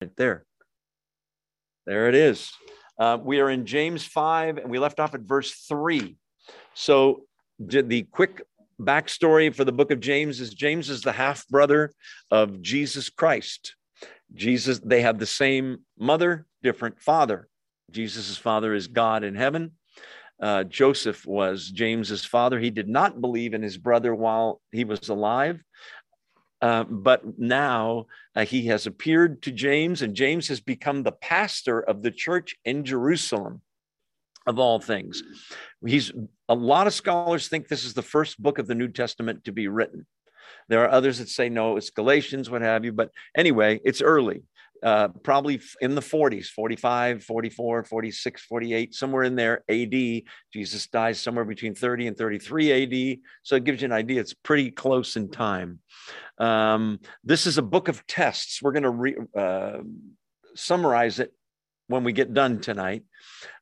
right there. There it is. Uh, we are in James 5, and we left off at verse 3. So, the quick backstory for the book of James is James is the half brother of Jesus Christ. Jesus, they have the same mother, different father. Jesus' father is God in heaven. Uh, Joseph was James's father. He did not believe in his brother while he was alive. Uh, but now uh, he has appeared to James, and James has become the pastor of the church in Jerusalem, of all things. He's a lot of scholars think this is the first book of the New Testament to be written. There are others that say no, it's Galatians, what have you. But anyway, it's early uh, probably in the 40s 45 44 46 48 somewhere in there ad jesus dies somewhere between 30 and 33 ad so it gives you an idea it's pretty close in time um, this is a book of tests we're going to re- uh, summarize it when we get done tonight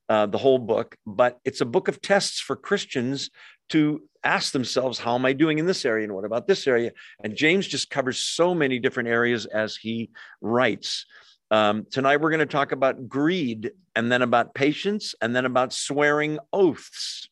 uh, the whole book but it's a book of tests for christians to ask themselves, how am I doing in this area? And what about this area? And James just covers so many different areas as he writes. Um, tonight, we're going to talk about greed, and then about patience, and then about swearing oaths,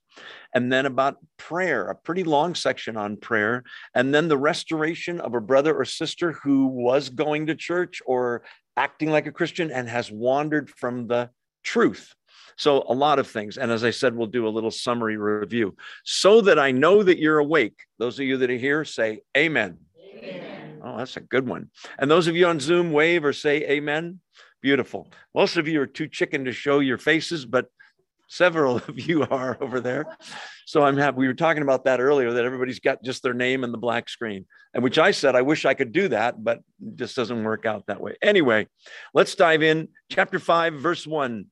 and then about prayer, a pretty long section on prayer, and then the restoration of a brother or sister who was going to church or acting like a Christian and has wandered from the truth. So, a lot of things. And as I said, we'll do a little summary review. So that I know that you're awake, those of you that are here say, Amen. amen. Oh, that's a good one. And those of you on Zoom, wave or say, Amen. Beautiful. Most of you are too chicken to show your faces, but several of you are over there. So I'm happy. We were talking about that earlier that everybody's got just their name and the black screen, and which I said I wish I could do that, but just doesn't work out that way. Anyway, let's dive in. Chapter 5, verse 1.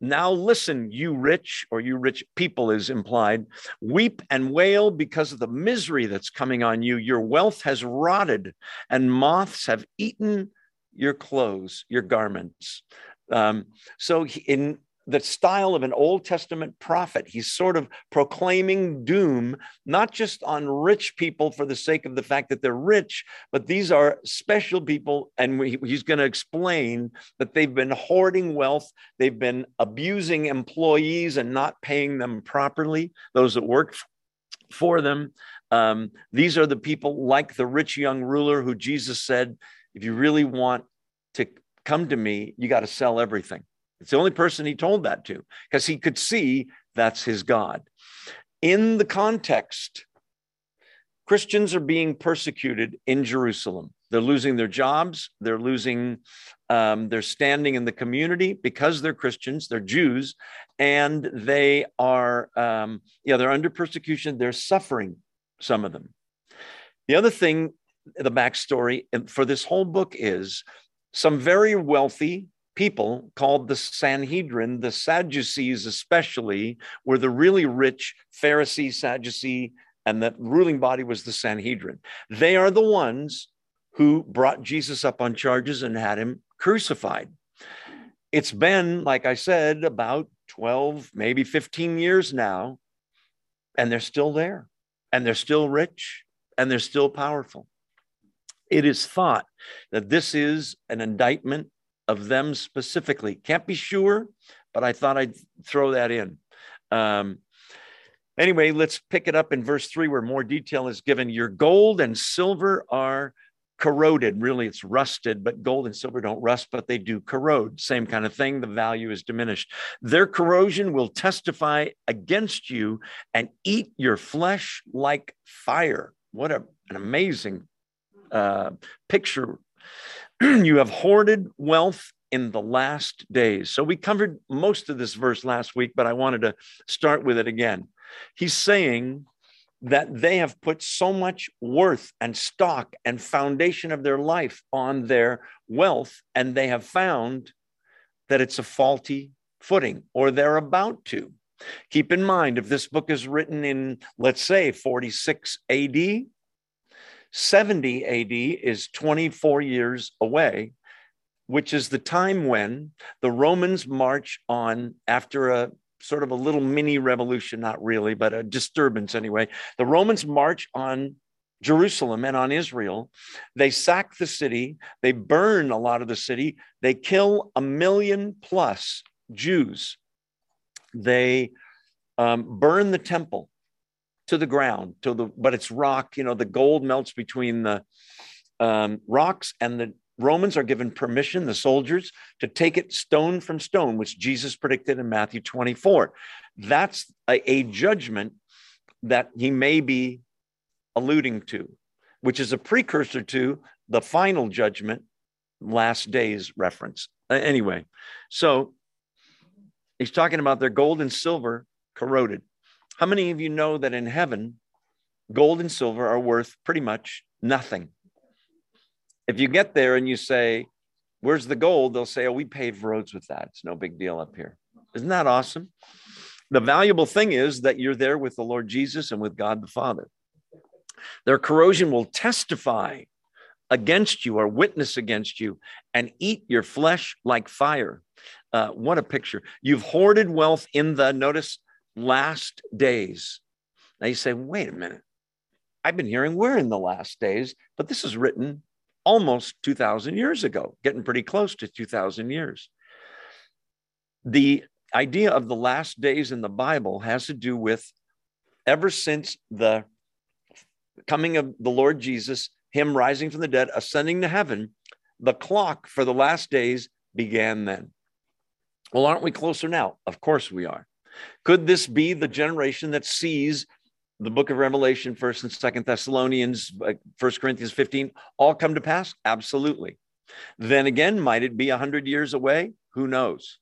Now listen, you rich, or you rich people is implied, weep and wail because of the misery that's coming on you. Your wealth has rotted, and moths have eaten your clothes, your garments. Um, so, in the style of an Old Testament prophet. He's sort of proclaiming doom, not just on rich people for the sake of the fact that they're rich, but these are special people. And he's going to explain that they've been hoarding wealth, they've been abusing employees and not paying them properly, those that work for them. Um, these are the people like the rich young ruler who Jesus said, if you really want to come to me, you got to sell everything. It's the only person he told that to because he could see that's his God. In the context, Christians are being persecuted in Jerusalem. They're losing their jobs. They're losing um, their standing in the community because they're Christians. They're Jews, and they are um, yeah they're under persecution. They're suffering. Some of them. The other thing, the backstory for this whole book is some very wealthy people called the Sanhedrin, the Sadducees especially, were the really rich Pharisee, Sadducee, and the ruling body was the Sanhedrin. They are the ones who brought Jesus up on charges and had him crucified. It's been, like I said, about 12, maybe 15 years now, and they're still there, and they're still rich, and they're still powerful. It is thought that this is an indictment of them specifically. Can't be sure, but I thought I'd throw that in. Um, anyway, let's pick it up in verse three, where more detail is given. Your gold and silver are corroded. Really, it's rusted, but gold and silver don't rust, but they do corrode. Same kind of thing. The value is diminished. Their corrosion will testify against you and eat your flesh like fire. What a, an amazing uh, picture you have hoarded wealth in the last days. So we covered most of this verse last week, but I wanted to start with it again. He's saying that they have put so much worth and stock and foundation of their life on their wealth, and they have found that it's a faulty footing, or they're about to. Keep in mind, if this book is written in, let's say, 46 AD, 70 AD is 24 years away, which is the time when the Romans march on after a sort of a little mini revolution, not really, but a disturbance anyway. The Romans march on Jerusalem and on Israel. They sack the city, they burn a lot of the city, they kill a million plus Jews. They um, burn the temple to the ground, to the but it's rock. You know, the gold melts between the um, rocks, and the Romans are given permission, the soldiers, to take it stone from stone, which Jesus predicted in Matthew 24. That's a, a judgment that he may be alluding to, which is a precursor to the final judgment, last days reference. Anyway, so he's talking about their gold and silver corroded. How many of you know that in heaven, gold and silver are worth pretty much nothing? If you get there and you say, Where's the gold? They'll say, Oh, we paved roads with that. It's no big deal up here. Isn't that awesome? The valuable thing is that you're there with the Lord Jesus and with God the Father. Their corrosion will testify against you or witness against you and eat your flesh like fire. Uh, what a picture. You've hoarded wealth in the, notice, last days. Now you say, wait a minute. I've been hearing we're in the last days, but this is written almost 2,000 years ago, getting pretty close to 2,000 years. The idea of the last days in the Bible has to do with ever since the coming of the Lord Jesus, him rising from the dead, ascending to heaven, the clock for the last days began then. Well, aren't we closer now? Of course we are. Could this be the generation that sees the book of Revelation, First and Second Thessalonians, uh, First Corinthians 15, all come to pass? Absolutely. Then again, might it be a hundred years away? Who knows?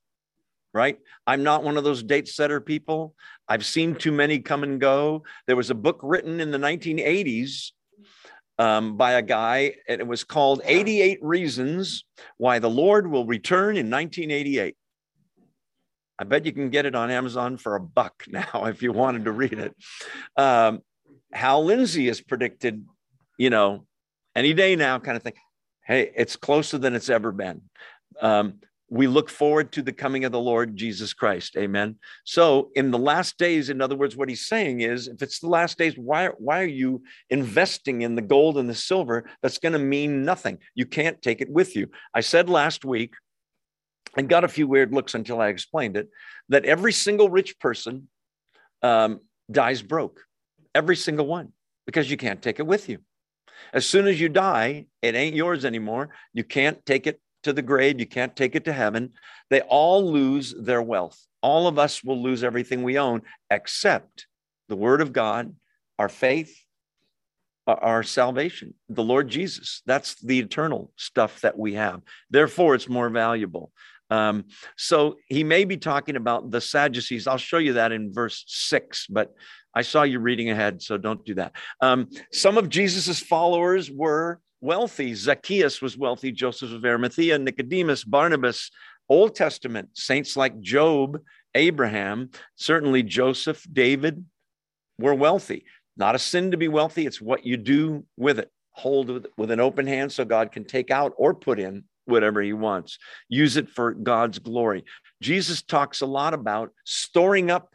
Right? I'm not one of those date setter people. I've seen too many come and go. There was a book written in the 1980s um, by a guy, and it was called 88 Reasons Why the Lord Will Return in 1988. I bet you can get it on Amazon for a buck now if you wanted to read it. Um, Hal Lindsey has predicted, you know, any day now kind of thing. Hey, it's closer than it's ever been. Um, we look forward to the coming of the Lord Jesus Christ. Amen. So, in the last days, in other words, what he's saying is if it's the last days, why, why are you investing in the gold and the silver that's going to mean nothing? You can't take it with you. I said last week and got a few weird looks until I explained it that every single rich person um, dies broke, every single one, because you can't take it with you. As soon as you die, it ain't yours anymore. You can't take it to the grave, you can't take it to heaven. They all lose their wealth. All of us will lose everything we own except the word of God, our faith, our salvation, the Lord Jesus. That's the eternal stuff that we have. Therefore, it's more valuable. Um, so he may be talking about the Sadducees. I'll show you that in verse six, but I saw you reading ahead, so don't do that. Um, some of Jesus's followers were wealthy. Zacchaeus was wealthy, Joseph of Arimathea, Nicodemus, Barnabas, Old Testament saints like Job, Abraham, certainly Joseph, David were wealthy. Not a sin to be wealthy, it's what you do with it. Hold with, with an open hand so God can take out or put in whatever he wants. Use it for God's glory. Jesus talks a lot about storing up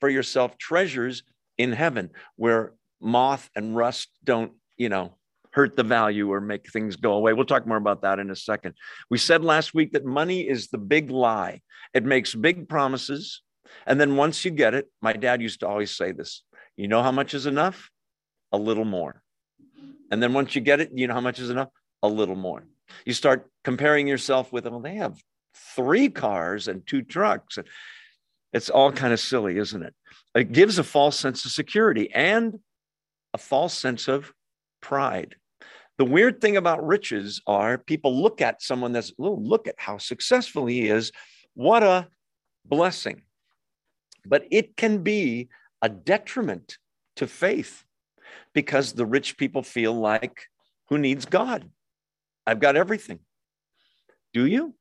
for yourself treasures in heaven where moth and rust don't, you know, hurt the value or make things go away. We'll talk more about that in a second. We said last week that money is the big lie. It makes big promises. And then once you get it, my dad used to always say this you know how much is enough? A little more. And then once you get it, you know how much is enough? A little more. You start comparing yourself with them. Well, they have three cars and two trucks. It's all kind of silly, isn't it? It gives a false sense of security and a false sense of pride. The weird thing about riches are people look at someone that's, oh, look at how successful he is. What a blessing. But it can be a detriment to faith because the rich people feel like, who needs God? I've got everything. Do you?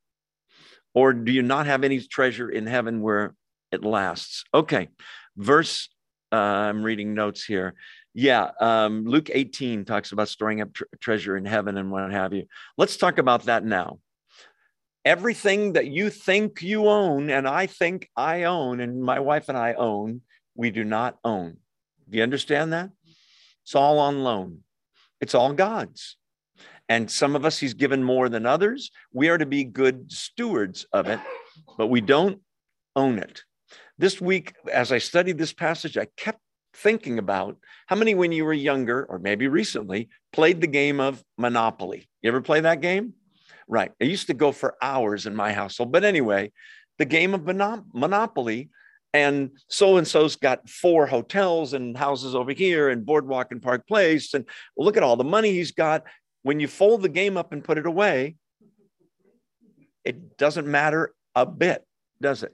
Or do you not have any treasure in heaven where it lasts? Okay, verse, uh, I'm reading notes here. Yeah, um, Luke 18 talks about storing up tr- treasure in heaven and what have you. Let's talk about that now. Everything that you think you own, and I think I own, and my wife and I own, we do not own. Do you understand that? It's all on loan. it's all God's. And some of us, He's given more than others. We are to be good stewards of it, but we don't own it. This week, as I studied this passage, I kept thinking about how many, when you were younger, or maybe recently, played the game of Monopoly. You ever play that game? Right. I used to go for hours in my household. But anyway, the game of Monopoly and so and so's got four hotels and houses over here and boardwalk and park place and look at all the money he's got when you fold the game up and put it away it doesn't matter a bit does it?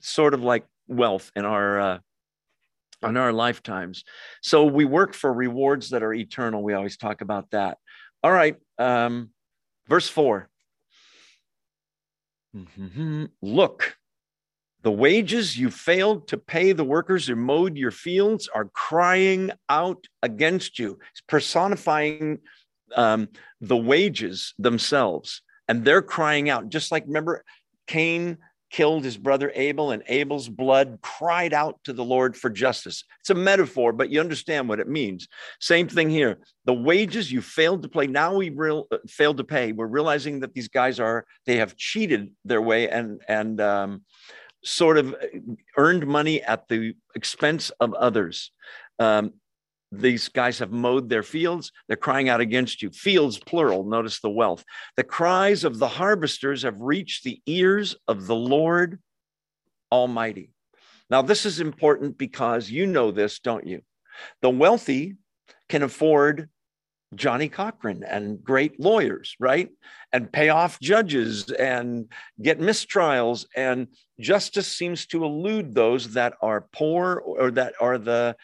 Sort of like wealth in our uh, in our lifetimes. So we work for rewards that are eternal. We always talk about that. All right um, verse 4 mm-hmm. look the wages you failed to pay the workers who mowed your fields are crying out against you. It's personifying um, the wages themselves. And they're crying out, just like remember, Cain killed his brother Abel, and Abel's blood cried out to the Lord for justice. It's a metaphor, but you understand what it means. Same thing here. The wages you failed to pay, now we real, uh, failed to pay. We're realizing that these guys are, they have cheated their way and, and, um, sort of earned money at the expense of others. Um, these guys have mowed their fields. They're crying out against you. Fields, plural. Notice the wealth. The cries of the harvesters have reached the ears of the Lord Almighty. Now, this is important because you know this, don't you? The wealthy can afford Johnnie Cochran and great lawyers, right? And pay off judges and get mistrials. And justice seems to elude those that are poor or that are the,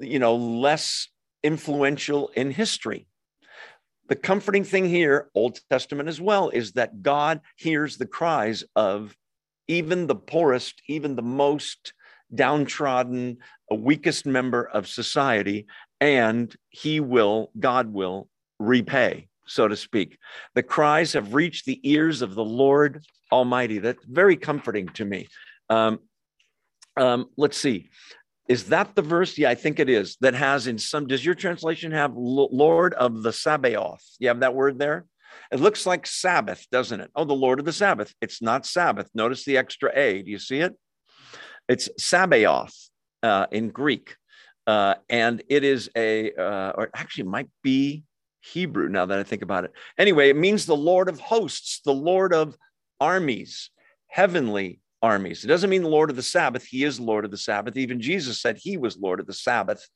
you know, less influential in history. The comforting thing here, Old Testament as well, is that God hears the cries of even the poorest, even the most downtrodden, weakest member of society, and he will, God will repay, so to speak. The cries have reached the ears of the Lord Almighty. That's very comforting to me. Um, um, let's see. Is that the verse? Yeah, I think it is. That has in some, does your translation have Lord of the Sabaoth? You have that word there? It looks like Sabbath, doesn't it? Oh, the Lord of the Sabbath. It's not Sabbath. Notice the extra A. Do you see it? It's Sabaoth uh, in Greek. Uh, and it is a, uh, or actually might be Hebrew now that I think about it. Anyway, it means the Lord of hosts, the Lord of armies, heavenly armies. It doesn't mean Lord of the Sabbath. He is Lord of the Sabbath. Even Jesus said he was Lord of the Sabbath,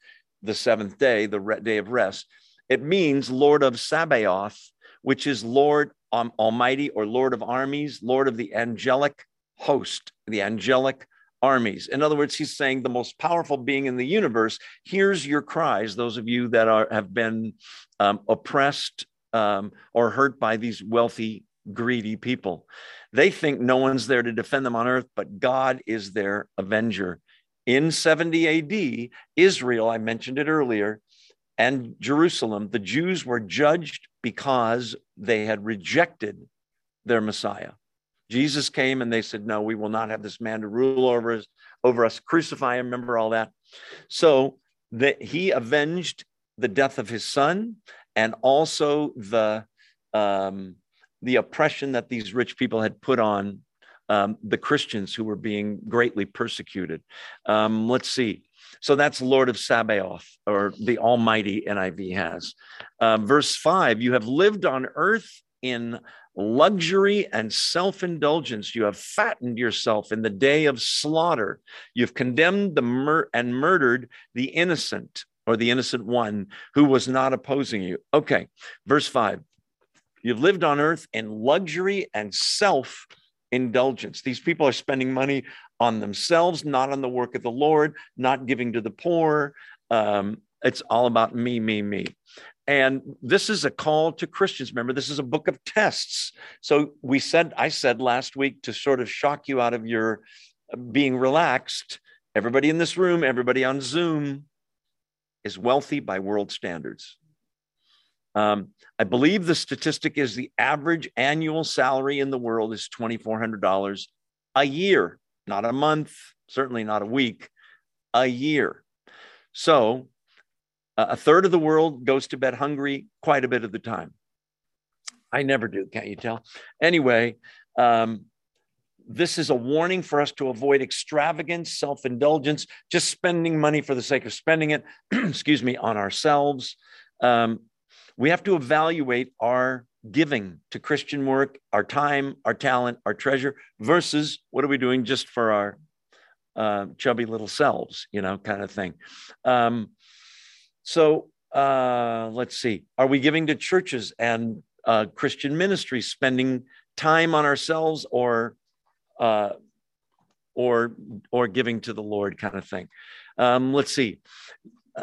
the seventh day, the day of rest. It means Lord of Sabaoth, which is Lord um, Almighty or Lord of armies, Lord of the angelic host, the angelic armies. In other words, he's saying the most powerful being in the universe hears your cries, those of you that are have been um, oppressed um, or hurt by these wealthy, greedy people. They think no one's there to defend them on earth, but God is their avenger. In 70 AD, Israel, I mentioned it earlier, and Jerusalem, the Jews were judged because they had rejected their Messiah. Jesus came and they said, No, we will not have this man to rule over us, over us, crucify him. Remember all that? So that he avenged the death of his son and also the um, the oppression that these rich people had put on um, the Christians who were being greatly persecuted. Um, let's see. So that's Lord of Sabaoth, or the Almighty NIV has. Um, verse five: You have lived on earth in luxury and self indulgence. You have fattened yourself in the day of slaughter. You've condemned the mur- and murdered the innocent or the innocent one who was not opposing you. Okay, verse five. You've lived on earth in luxury and self indulgence. These people are spending money on themselves, not on the work of the Lord, not giving to the poor. Um, it's all about me, me, me. And this is a call to Christians. Remember, this is a book of tests. So we said, I said last week to sort of shock you out of your uh, being relaxed. Everybody in this room, everybody on Zoom is wealthy by world standards. Um, I believe the statistic is the average annual salary in the world is $2,400 a year, not a month, certainly not a week, a year. So Uh, a third of the world goes to bed hungry quite a bit of the time. I never do, can't you tell? Anyway, um, this is a warning for us to avoid extravagance, self indulgence, just spending money for the sake of spending it, excuse me, on ourselves. Um, we have to evaluate our giving to Christian work, our time, our talent, our treasure, versus what are we doing just for our uh, chubby little selves, you know, kind of thing. Um, so uh, let's see. Are we giving to churches and uh, Christian ministries, spending time on ourselves, or uh, or or giving to the Lord, kind of thing? Um, let's see.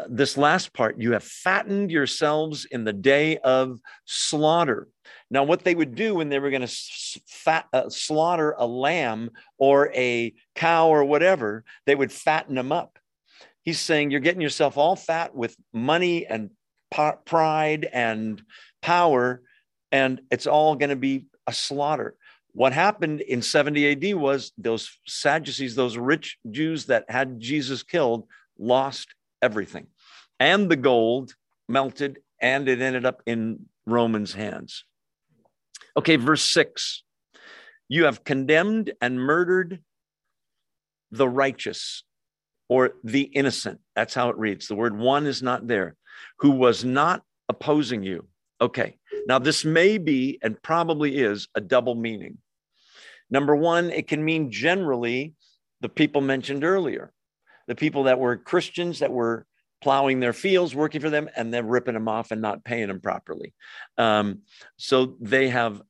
This last part, you have fattened yourselves in the day of slaughter. Now, what they would do when they were going to uh, slaughter a lamb or a cow or whatever, they would fatten them up. He's saying you're getting yourself all fat with money and pride and power, and it's all going to be a slaughter. What happened in 70 AD was those Sadducees, those rich Jews that had Jesus killed, lost everything. And the gold melted and it ended up in Romans' hands. Okay, verse six. You have condemned and murdered the righteous or the innocent. That's how it reads. The word one is not there, who was not opposing you. Okay, now this may be and probably is a double meaning. Number one, it can mean generally the people mentioned earlier, the people that were Christians that were plowing their fields, working for them, and then ripping them off and not paying them properly. Um, so they have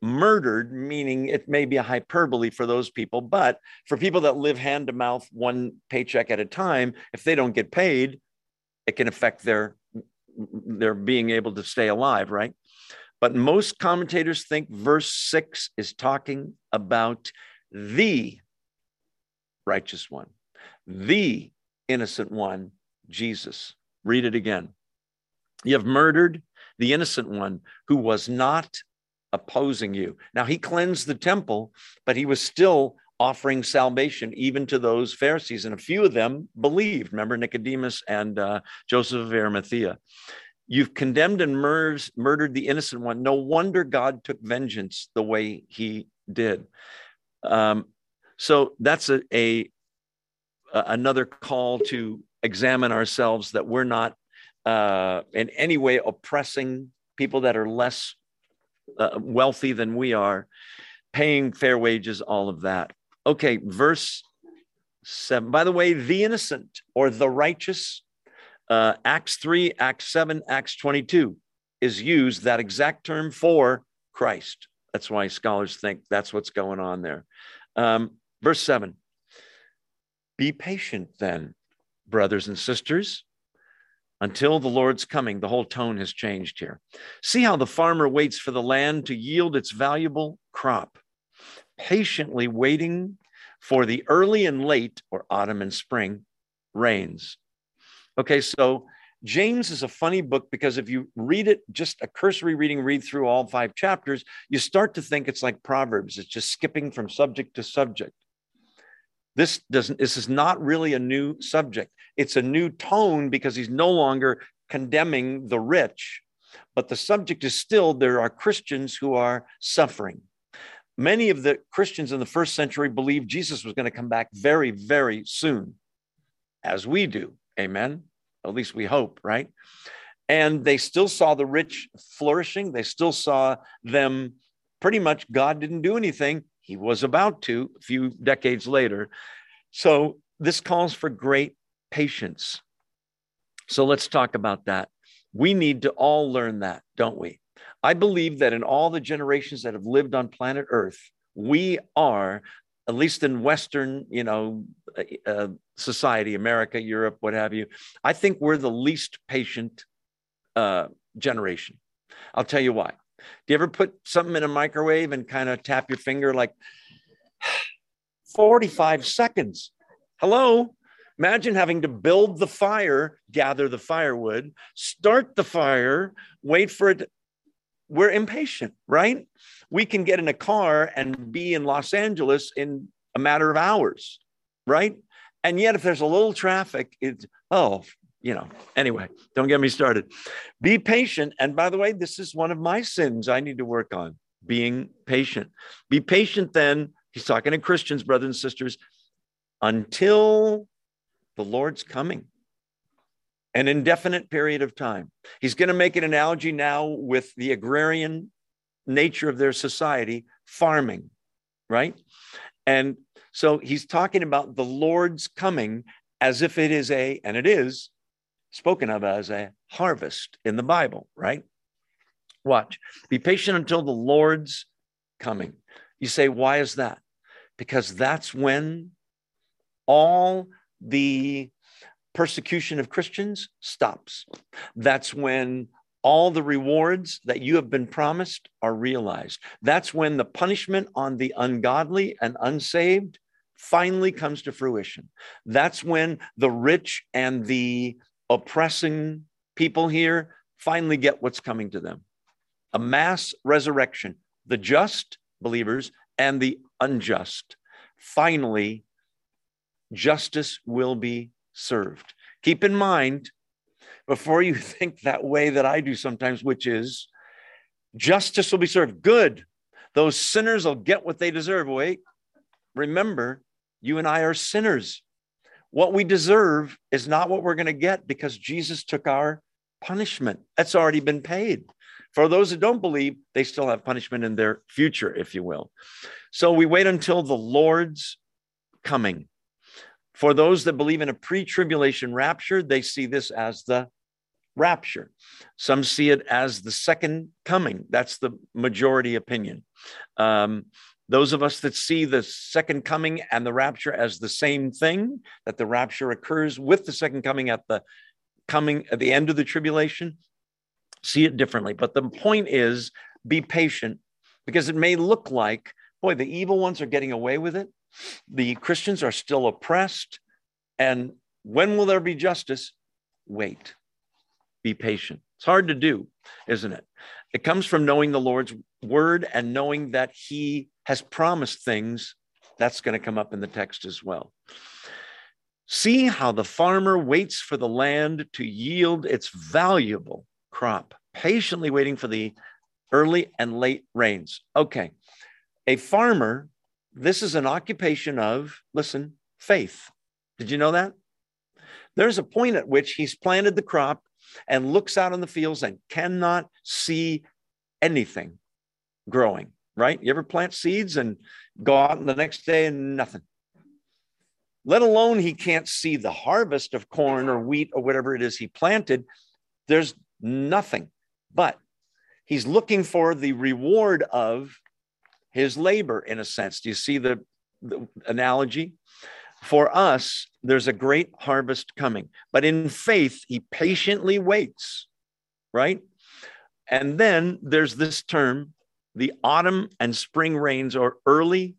murdered, meaning it may be a hyperbole for those people, but for people that live hand to mouth, one paycheck at a time, if they don't get paid, it can affect their their being able to stay alive, right? But most commentators think verse six is talking about the righteous one, the innocent one Jesus. Read it again. You have murdered the innocent one who was not opposing you. Now, he cleansed the temple, but he was still offering salvation even to those Pharisees, and a few of them believed. Remember Nicodemus and uh, Joseph of Arimathea. You've condemned and mur- murdered the innocent one. No wonder God took vengeance the way he did. Um, so that's a, a, another call to examine ourselves that we're not uh, in any way oppressing people that are less uh, wealthy than we are, paying fair wages, all of that. Okay, verse seven. By the way, the innocent or the righteous, uh, Acts 3, Acts 7, Acts 22 is used that exact term for Christ. That's why scholars think that's what's going on there. Um, verse 7 Be patient then brothers and sisters, until the Lord's coming. The whole tone has changed here. See how the farmer waits for the land to yield its valuable crop, patiently waiting for the early and late, or autumn and spring, rains. Okay, so James is a funny book because if you read it, just a cursory reading, read through all five chapters, you start to think it's like Proverbs. It's just skipping from subject to subject. This doesn't, this is not really a new subject. It's a new tone because he's no longer condemning the rich, but the subject is still there are Christians who are suffering. Many of the Christians in the first century believed Jesus was going to come back very, very soon, as we do. Amen. At least we hope, right? And they still saw the rich flourishing. They still saw them pretty much, God didn't do anything. He was about to a few decades later. So this calls for great patience. So let's talk about that. We need to all learn that, don't we? I believe that in all the generations that have lived on planet Earth, we are, at least in Western, you know, uh, uh society, America, Europe, what have you, I think we're the least patient uh, generation. I'll tell you why. Do you ever put something in a microwave and kind of tap your finger like 45 seconds? Hello? Imagine having to build the fire, gather the firewood, start the fire, wait for it. We're impatient, right? We can get in a car and be in Los Angeles in a matter of hours, right? And yet, if there's a little traffic, it's, oh, you know, anyway, don't get me started. Be patient. And by the way, this is one of my sins I need to work on being patient. Be patient then. He's talking to Christians, brothers and sisters, until the Lord's coming. An indefinite period of time. He's going to make an analogy now with the agrarian nature of their society, farming, right? And so he's talking about the Lord's coming as if it is a, and it is, spoken of as a harvest in the Bible, right? Watch. Be patient until the Lord's coming. You say, why is that? Because that's when all the persecution of Christians stops. That's when all the rewards that you have been promised are realized. That's when the punishment on the ungodly and unsaved finally comes to fruition. That's when the rich and the oppressing people here finally get what's coming to them a mass resurrection. The just believers and the unjust. Finally, justice will be served. Keep in mind, before you think that way that I do sometimes, which is justice will be served. Good. Those sinners will get what they deserve. Wait, remember, you and I are sinners. What we deserve is not what we're going to get because Jesus took our punishment. That's already been paid. For those who don't believe, they still have punishment in their future, if you will. So we wait until the Lord's coming. For those that believe in a pre tribulation rapture, they see this as the rapture. Some see it as the second coming. That's the majority opinion. Um, those of us that see the second coming and the rapture as the same thing, that the rapture occurs with the second coming at the coming at the end of the tribulation, see it differently. But the point is be patient because it may look like, boy, the evil ones are getting away with it. The Christians are still oppressed. And when will there be justice? Wait, be patient. It's hard to do, isn't it? It comes from knowing the Lord's word and knowing that he has promised things, that's going to come up in the text as well. See how the farmer waits for the land to yield its valuable crop, patiently waiting for the early and late rains. Okay. A farmer, this is an occupation of, listen, faith. Did you know that? There's a point at which he's planted the crop and looks out on the fields and cannot see anything growing right? You ever plant seeds and go out and the next day and nothing? Let alone he can't see the harvest of corn or wheat or whatever it is he planted. There's nothing, but he's looking for the reward of his labor in a sense. Do you see the, the analogy? For us, there's a great harvest coming, but in faith, he patiently waits, right? And then there's this term the autumn and spring rains are early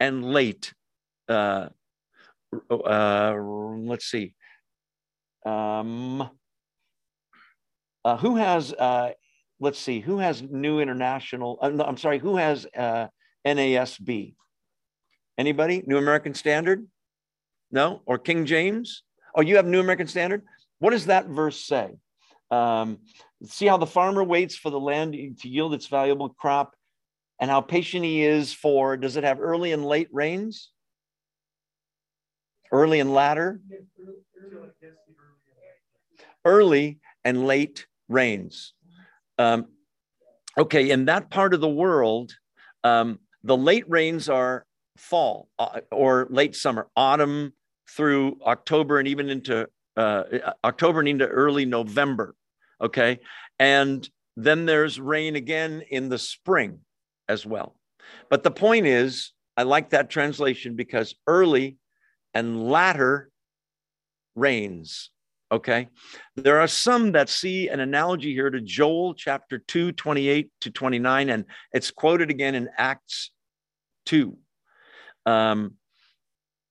and late. Uh, uh, let's see. Um, uh, who has, uh, let's see, who has New International? Uh, I'm sorry, who has uh, NASB? Anybody? New American Standard? No? Or King James? Oh, you have New American Standard? What does that verse say? Um, see how the farmer waits for the land to yield its valuable crop and how patient he is for does it have early and late rains? Early and latter? Early and late rains. Um, okay, in that part of the world, um, the late rains are fall uh, or late summer, autumn through October and even into uh, October and into early November. Okay. And then there's rain again in the spring as well. But the point is, I like that translation because early and latter rains. Okay. There are some that see an analogy here to Joel chapter 2, 28 to 29, and it's quoted again in Acts 2, um,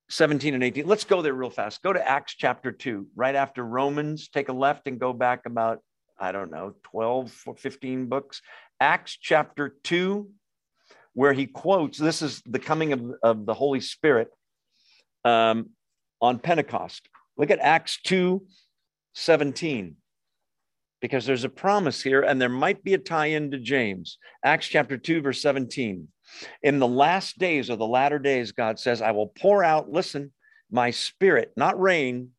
17 and 18. Let's go there real fast. Go to Acts chapter 2, right after Romans. Take a left and go back about I don't know, 12 or 15 books. Acts chapter 2, where he quotes this is the coming of, of the Holy Spirit um, on Pentecost. Look at Acts 2 17 because there's a promise here and there might be a tie in to James. Acts chapter 2, verse 17. In the last days or the latter days, God says, I will pour out, listen, my spirit, not rain,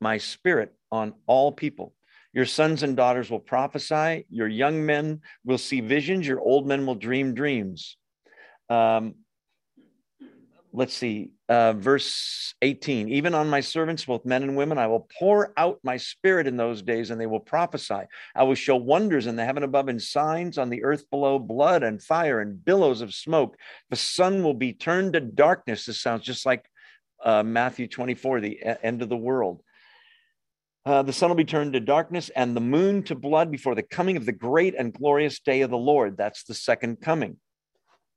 my spirit on all people. Your sons and daughters will prophesy. Your young men will see visions. Your old men will dream dreams. Um, let's see, uh, verse 18. Even on my servants, both men and women, I will pour out my spirit in those days and they will prophesy. I will show wonders in the heaven above and signs on the earth below blood and fire and billows of smoke. The sun will be turned to darkness. This sounds just like uh, Matthew 24, the end of the world. Uh, the sun will be turned to darkness and the moon to blood before the coming of the great and glorious day of the Lord. That's the second coming.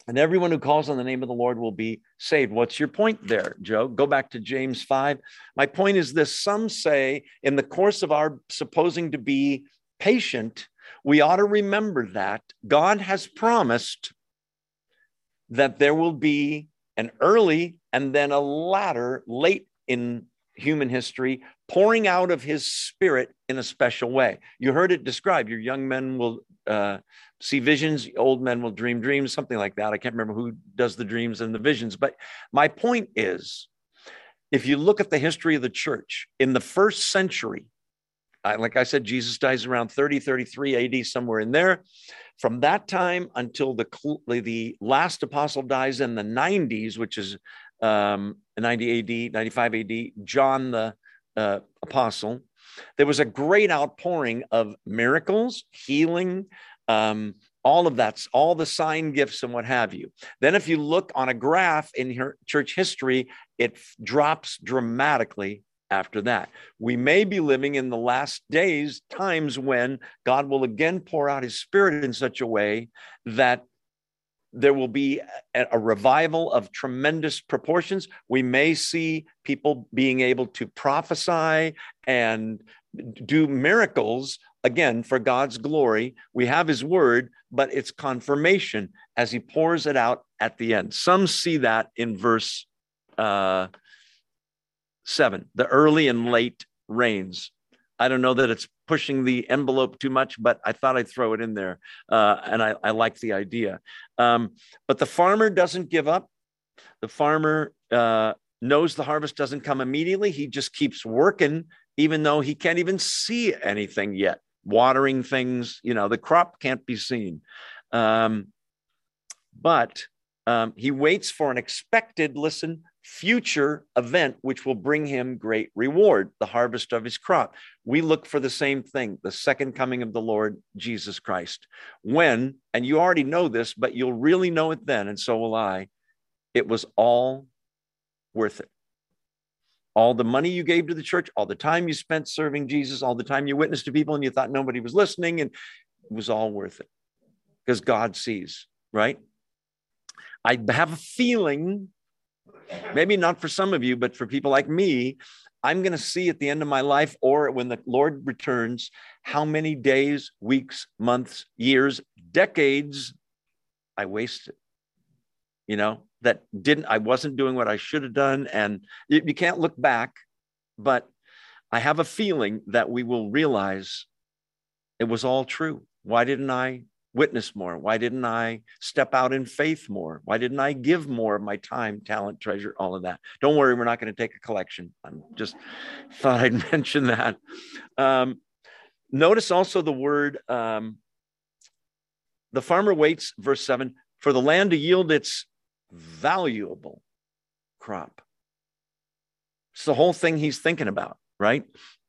And everyone who calls on the name of the Lord will be saved. What's your point there, Joe? Go back to James 5. My point is this some say, in the course of our supposing to be patient, we ought to remember that God has promised that there will be an early and then a latter, late in human history, pouring out of his spirit in a special way. You heard it described. Your young men will uh, see visions, old men will dream dreams, something like that. I can't remember who does the dreams and the visions. But my point is if you look at the history of the church in the first century, like I said, Jesus dies around 30, 33 AD, somewhere in there. From that time until the, the last apostle dies in the 90s, which is um, 90 AD, 95 AD, John the uh, apostle, there was a great outpouring of miracles, healing, um, all of that's all the sign gifts and what have you. Then, if you look on a graph in church history, it drops dramatically after that. We may be living in the last days, times when God will again pour out his spirit in such a way that there will be a, a, revival of tremendous proportions. We may see people being able to prophesy and do miracles again for God's glory. We have his word, but it's confirmation as he pours it out at the end. Some see that in verse uh, seven, the early and late rains. I don't know that it's pushing the envelope too much, but I thought I'd throw it in there. Uh, and I, I, like the idea. Um, but the farmer doesn't give up. The farmer uh, knows the harvest doesn't come immediately. He just keeps working, even though he can't even see anything yet. Watering things, you know, the crop can't be seen. Um, but um, he waits for an expected, listen, future event which will bring him great reward, the harvest of his crop. We look for the same thing, the second coming of the Lord Jesus Christ. When, and you already know this, but you'll really know it then, and so will I, it was all worth it. All the money you gave to the church, all the time you spent serving Jesus, all the time you witnessed to people and you thought nobody was listening, and it was all worth it because God sees, right? I have a feeling maybe not for some of you, but for people like me, I'm going to see at the end of my life or when the Lord returns how many days, weeks, months, years, decades I wasted. You know, that didn't, I wasn't doing what I should have done. And you, you can't look back, but I have a feeling that we will realize it was all true. Why didn't I witness more? Why didn't I step out in faith more? Why didn't I give more of my time, talent, treasure, all of that? Don't worry, we're not going to take a collection. I'm just thought I'd mention that. Um, notice also the word um, the farmer waits, verse 7, for the land to yield its valuable crop. It's the whole thing he's thinking about, right?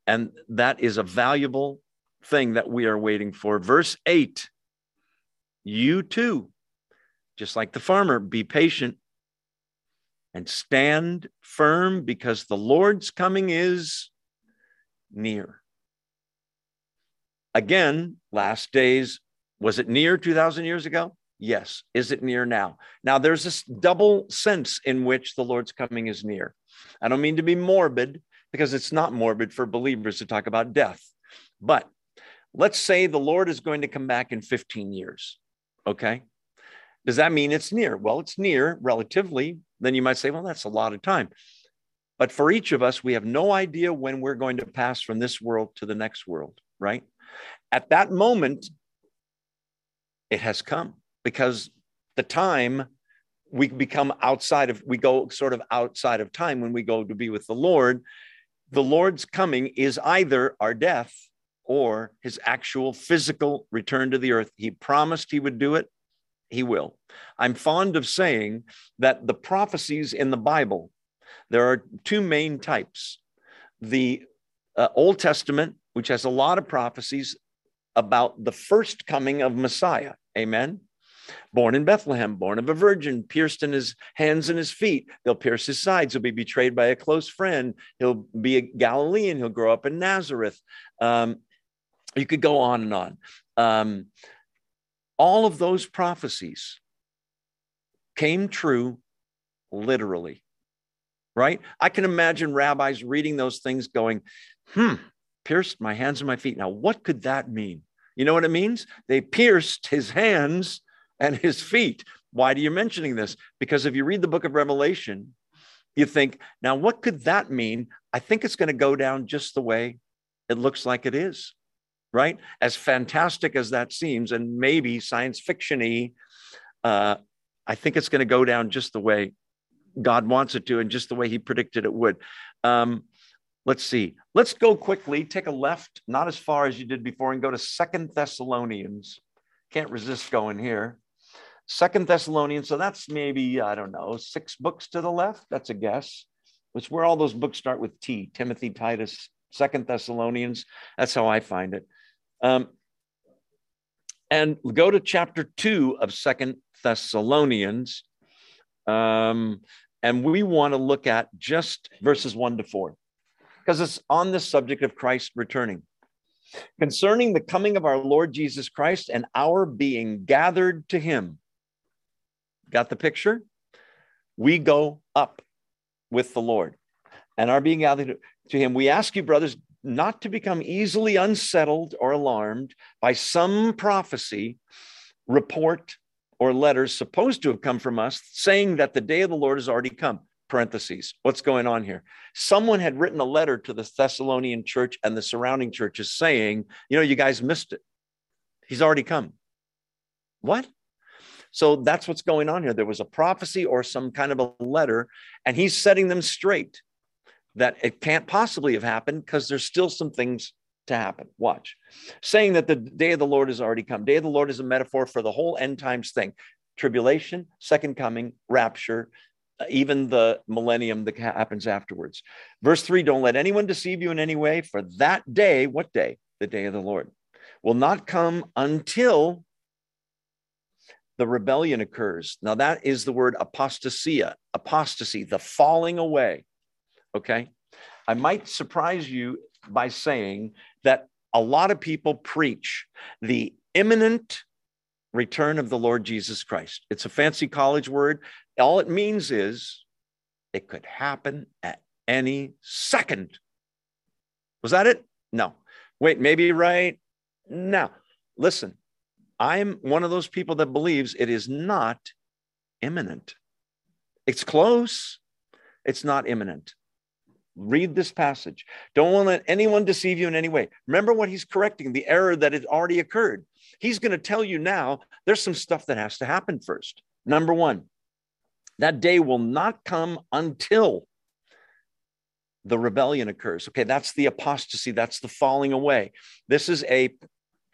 And that is a valuable thing that we are waiting for. Verse 8 you too, just like the farmer, be patient and stand firm because the Lord's coming is near. Again, last days, was it near 2,000 years ago? Yes. Is it near now? Now, there's this double sense in which the Lord's coming is near. I don't mean to be morbid because it's not morbid for believers to talk about death. But let's say the Lord is going to come back in 15 years. Okay. Does that mean it's near? Well, it's near relatively. Then you might say, well, that's a lot of time. But for each of us, we have no idea when we're going to pass from this world to the next world, right? At that moment, it has come because the time we become outside of, we go sort of outside of time when we go to be with the Lord. The Lord's coming is either our death or his actual physical return to the earth. He promised he would do it. He will. I'm fond of saying that the prophecies in the Bible, there are two main types. The uh, Old Testament, which has a lot of prophecies about the first coming of Messiah. Amen. Born in Bethlehem, born of a virgin, pierced in his hands and his feet. They'll pierce his sides. He'll be betrayed by a close friend. He'll be a Galilean. He'll grow up in Nazareth. Um, you could go on and on. Um, all of those prophecies came true literally, right? I can imagine rabbis reading those things going, hmm, pierced my hands and my feet. Now, what could that mean? You know what it means? They pierced his hands and his feet. Why are you mentioning this? Because if you read the book of Revelation, you think, now what could that mean? I think it's going to go down just the way it looks like it is right? As fantastic as that seems, and maybe science fictiony, uh, I think it's going to go down just the way God wants it to, and just the way He predicted it would. Um, let's see. Let's go quickly. Take a left, not as far as you did before, and go to Second Thessalonians. Can't resist going here. Second Thessalonians. So that's maybe I don't know six books to the left. That's a guess. It's where all those books start with T. Timothy, Titus, Second Thessalonians. That's how I find it. Um, and go to chapter two of Second Thessalonians. Um, and we want to look at just verses one to four, because it's on the subject of Christ returning. Concerning the coming of our Lord Jesus Christ and our being gathered to him. Got the picture? We go up with the Lord and are being gathered to him. We ask you, brothers, not to become easily unsettled or alarmed by some prophecy, report, or letters supposed to have come from us saying that the day of the Lord has already come. Parentheses. What's going on here? Someone had written a letter to the Thessalonian church and the surrounding churches saying, you know, you guys missed it. He's already come. What? So that's what's going on here. There was a prophecy or some kind of a letter, and he's setting them straight that it can't possibly have happened because there's still some things to happen. Watch. Saying that the day of the Lord has already come. Day of the Lord is a metaphor for the whole end times thing tribulation, second coming, rapture, uh, even the millennium that happens afterwards. Verse three don't let anyone deceive you in any way, for that day, what day? The day of the Lord will not come until the rebellion occurs. Now, that is the word apostasia, apostasy, the falling away. Okay. I might surprise you by saying that a lot of people preach the imminent return of the Lord Jesus Christ. It's a fancy college word. All it means is it could happen at any second. Was that it? No. Wait, maybe right now. Listen, I'm one of those people that believes it is not imminent. It's close, it's not imminent. Read this passage. Don't let anyone deceive you in any way. Remember what he's correcting the error that had already occurred. He's going to tell you now there's some stuff that has to happen first. Number one, that day will not come until the rebellion occurs. Okay, that's the apostasy, that's the falling away. This is a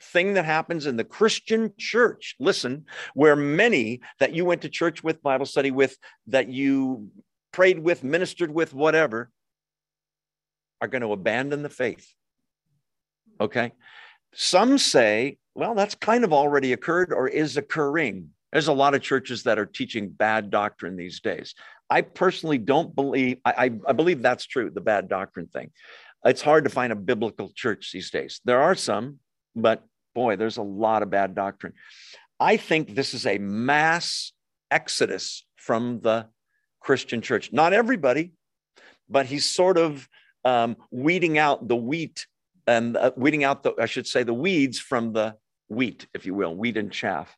thing that happens in the Christian church. Listen, where many that you went to church with, Bible study with, that you prayed with, ministered with, whatever, are going to abandon the faith. Okay. Some say, well, that's kind of already occurred or is occurring. There's a lot of churches that are teaching bad doctrine these days. I personally don't believe, I, I, believe that's true, the bad doctrine thing. It's hard to find a biblical church these days. There are some, but boy, there's a lot of bad doctrine. I think this is a mass exodus from the Christian church. Not everybody, but he's sort of um, weeding out the wheat and uh, weeding out the, I should say, the weeds from the wheat, if you will, wheat and chaff.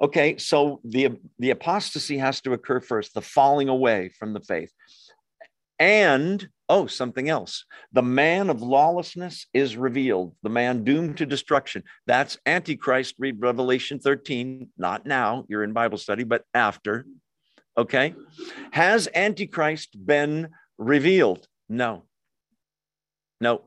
Okay, so the the apostasy has to occur first, the falling away from the faith. And oh, something else. The man of lawlessness is revealed, the man doomed to destruction. That's Antichrist. Read Revelation 13, not now, you're in Bible study, but after. Okay. Has Antichrist been revealed? No. No.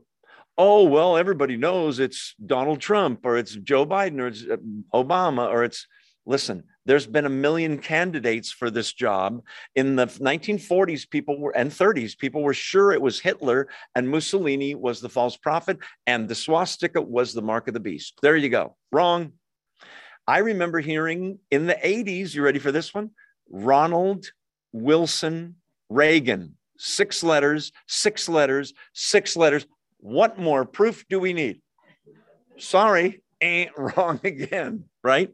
Oh, well, everybody knows it's Donald Trump or it's Joe Biden or it's uh, Obama or it's, listen, there's been a million candidates for this job. In the 1940s, people were and 30s, people were sure it was Hitler and Mussolini was the false prophet and the swastika was the mark of the beast. There you go. Wrong. I remember hearing in the 80s, you ready for this one? Ronald Wilson Reagan. Six letters, six letters, six letters. What more proof do we need? Sorry, ain't wrong again, right?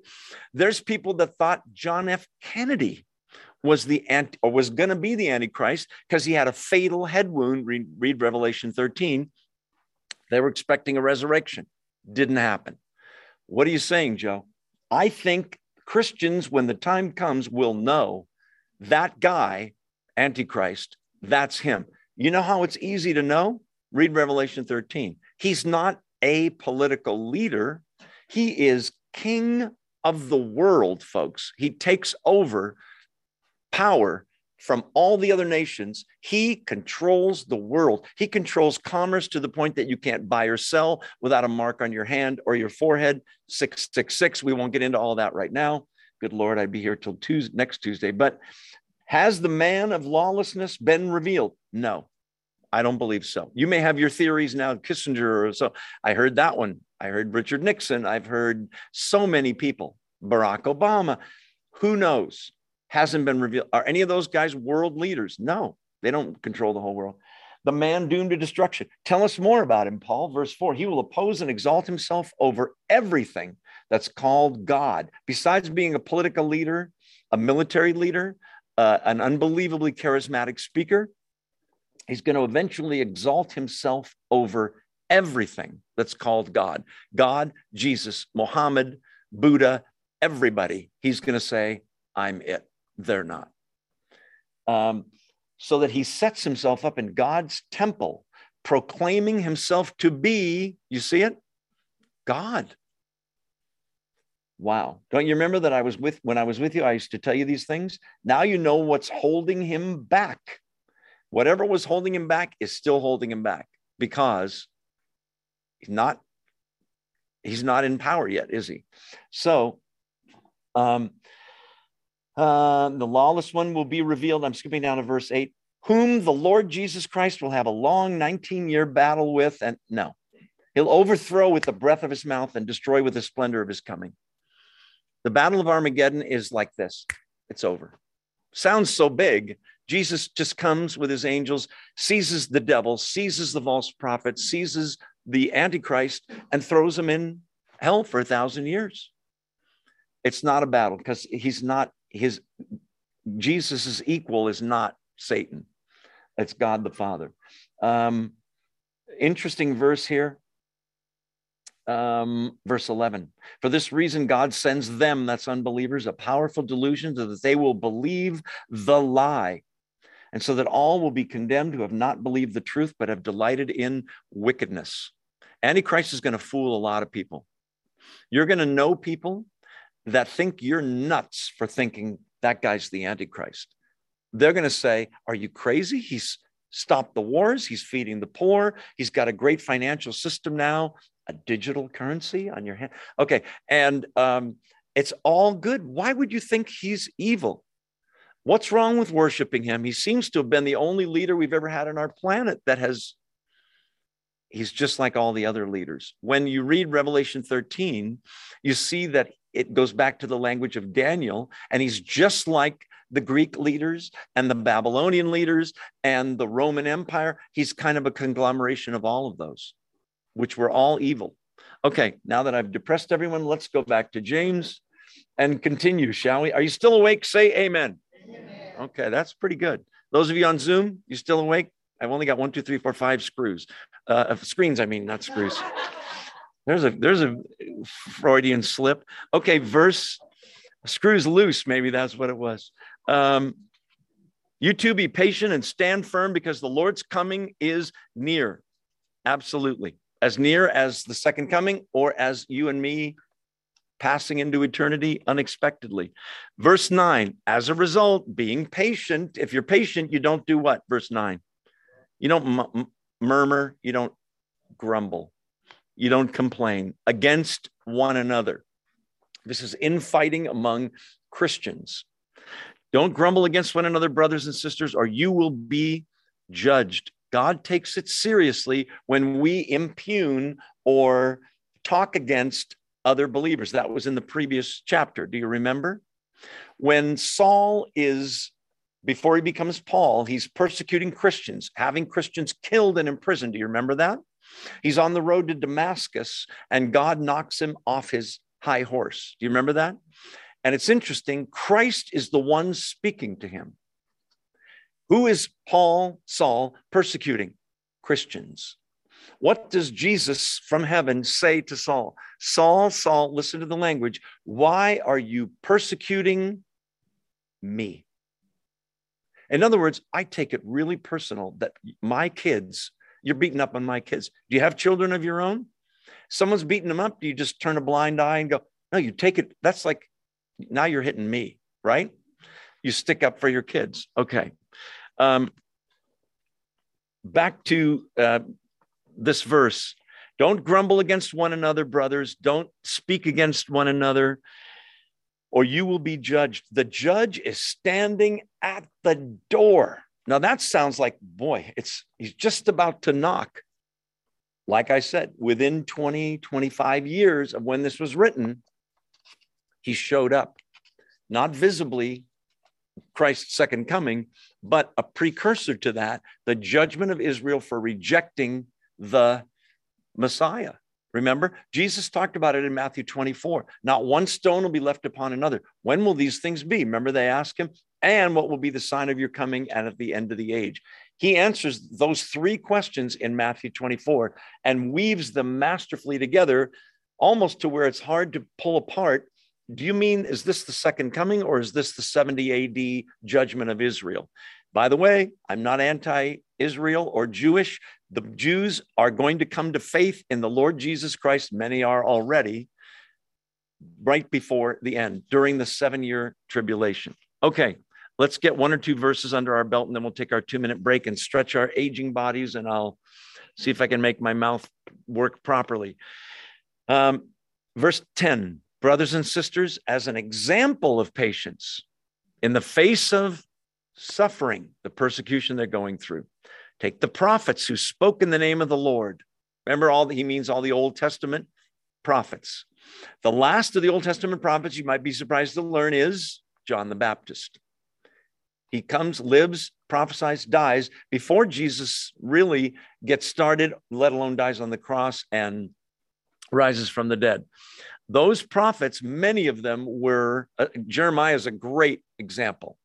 There's people that thought John F. Kennedy was the anti or was going to be the antichrist because he had a fatal head wound read, read, revelation 13 they were expecting a resurrection didn't happen what are you saying joe i think christians when the time comes will know that guy antichrist that's him you know how it's easy to know read revelation 13 he's not a political leader he is king of the world, folks. He takes over power from all the other nations. He controls the world. He controls commerce to the point that you can't buy or sell without a mark on your hand or your forehead. 666. We won't get into all that right now. Good Lord, I'd be here till Tuesday, next Tuesday. But has the man of lawlessness been revealed? No, I don't believe so. You may have your theories now, Kissinger or so. I heard that one. I heard Richard Nixon. I've heard so many people, Barack Obama. Who knows? Hasn't been revealed. Are any of those guys world leaders? No, they don't control the whole world. The man doomed to destruction. Tell us more about him, Paul. Verse four He will oppose and exalt himself over everything that's called God. Besides being a political leader, a military leader, uh, an unbelievably charismatic speaker, he's going to eventually exalt himself over everything that's called God God, Jesus, Mohammed, Buddha, everybody. He's going to say, I'm it. They're not. Um, so that he sets himself up in God's temple, proclaiming himself to be, you see it? God. Wow. Don't you remember that I was with, when I was with you, I used to tell you these things? Now you know what's holding him back. Whatever was holding him back is still holding him back because he's not he's not in power yet, is he? So um uh, the lawless one will be revealed. I'm skipping down to verse 8, whom the Lord Jesus Christ will have a long 19 year battle with. And no, he'll overthrow with the breath of his mouth and destroy with the splendor of his coming. The battle of Armageddon is like this it's over. Sounds so big. Jesus just comes with his angels, seizes the devil, seizes the false prophet, seizes the Antichrist and throws him in hell for a thousand years. It's not a battle because he's not his Jesus's equal is not Satan. It's God the Father. Um, interesting verse here. Um, verse 11. For this reason, God sends them, that's unbelievers, a powerful delusion so that they will believe the lie. And so that all will be condemned who have not believed the truth, but have delighted in wickedness. Antichrist is going to fool a lot of people. You're going to know people that think you're nuts for thinking that guy's the Antichrist. They're going to say, Are you crazy? He's stopped the wars, he's feeding the poor, he's got a great financial system now, a digital currency on your hand. Okay. And um, it's all good. Why would you think he's evil? What's wrong with worshiping him? He seems to have been the only leader we've ever had on our planet that has he's just like all the other leaders. When you read Revelation 13, you see that it goes back to the language of Daniel, and he's just like the Greek leaders and the Babylonian leaders and the Roman Empire. He's kind of a conglomeration of all of those, which were all evil. Okay, now that I've depressed everyone, let's go back to James and continue, shall we? Are you still awake? Say amen. amen. Okay, that's pretty good. Those of you on Zoom, you still awake? I've only got one, two, three, four, five screws, uh, screens. I mean, not screws. There's a there's a Freudian slip. Okay, verse screws loose. Maybe that's what it was. Um, You too be patient and stand firm because the Lord's coming is near. Absolutely. As near as the second coming or as you and me passing into eternity unexpectedly. Verse 9, as a result, being patient, if you're patient, you don't do what? Verse 9, you don't murmur, you don't grumble, you don't complain against one another. This is infighting among Christians. Don't grumble against one another, brothers and sisters, or you will be judged. God takes it seriously when we impugn or talk against other believers. That was in the previous chapter. Do you remember? When Saul is, before he becomes Paul, he's persecuting Christians, having Christians killed and imprisoned. Do you remember that? He's on the road to Damascus and God knocks him off his high horse. Do you remember that? And it's interesting, Christ is the one speaking to him. Who is Paul, Saul, persecuting? Christians. What does Jesus from heaven say to Saul? Saul, Saul, listen to the language. Why are you persecuting me? In other words, I take it really personal that my kids, you're beating up on my kids. Do you have children of your own? Someone's beating them up. Do you just turn a blind eye and go, no, you take it? That's like, now you're hitting me, right? You stick up for your kids. Okay. Um, back to uh, this verse don't grumble against one another, brothers. Don't speak against one another, or you will be judged. The judge is standing at the door. Now that sounds like, boy, it's he's just about to knock. Like I said, within 20, 25 years of when this was written, he showed up, not visibly Christ's second coming, but a precursor to that, the judgment of Israel for rejecting the Messiah. Remember, Jesus talked about it in Matthew 24. Not one stone will be left upon another. When will these things be? Remember, they ask him, and what will be the sign of your coming and at the end of the age? He answers those three questions in Matthew 24 and weaves them masterfully together, almost to where it's hard to pull apart. Do you mean, is this the second coming or is this the 70 AD judgment of Israel? By the way, I'm not anti Israel or Jewish. The Jews are going to come to faith in the Lord Jesus Christ. Many are already right before the end during the seven year tribulation. Okay, let's get one or two verses under our belt and then we'll take our two minute break and stretch our aging bodies and I'll see if I can make my mouth work properly. Um, verse 10 Brothers and sisters, as an example of patience in the face of suffering, the persecution they're going through, Take the prophets who spoke in the name of the Lord. Remember, all that he means all the Old Testament prophets. The last of the Old Testament prophets, you might be surprised to learn, is John the Baptist. He comes, lives, prophesies, dies before Jesus really gets started, let alone dies on the cross and rises from the dead. Those prophets, many of them were, uh, Jeremiah is a great example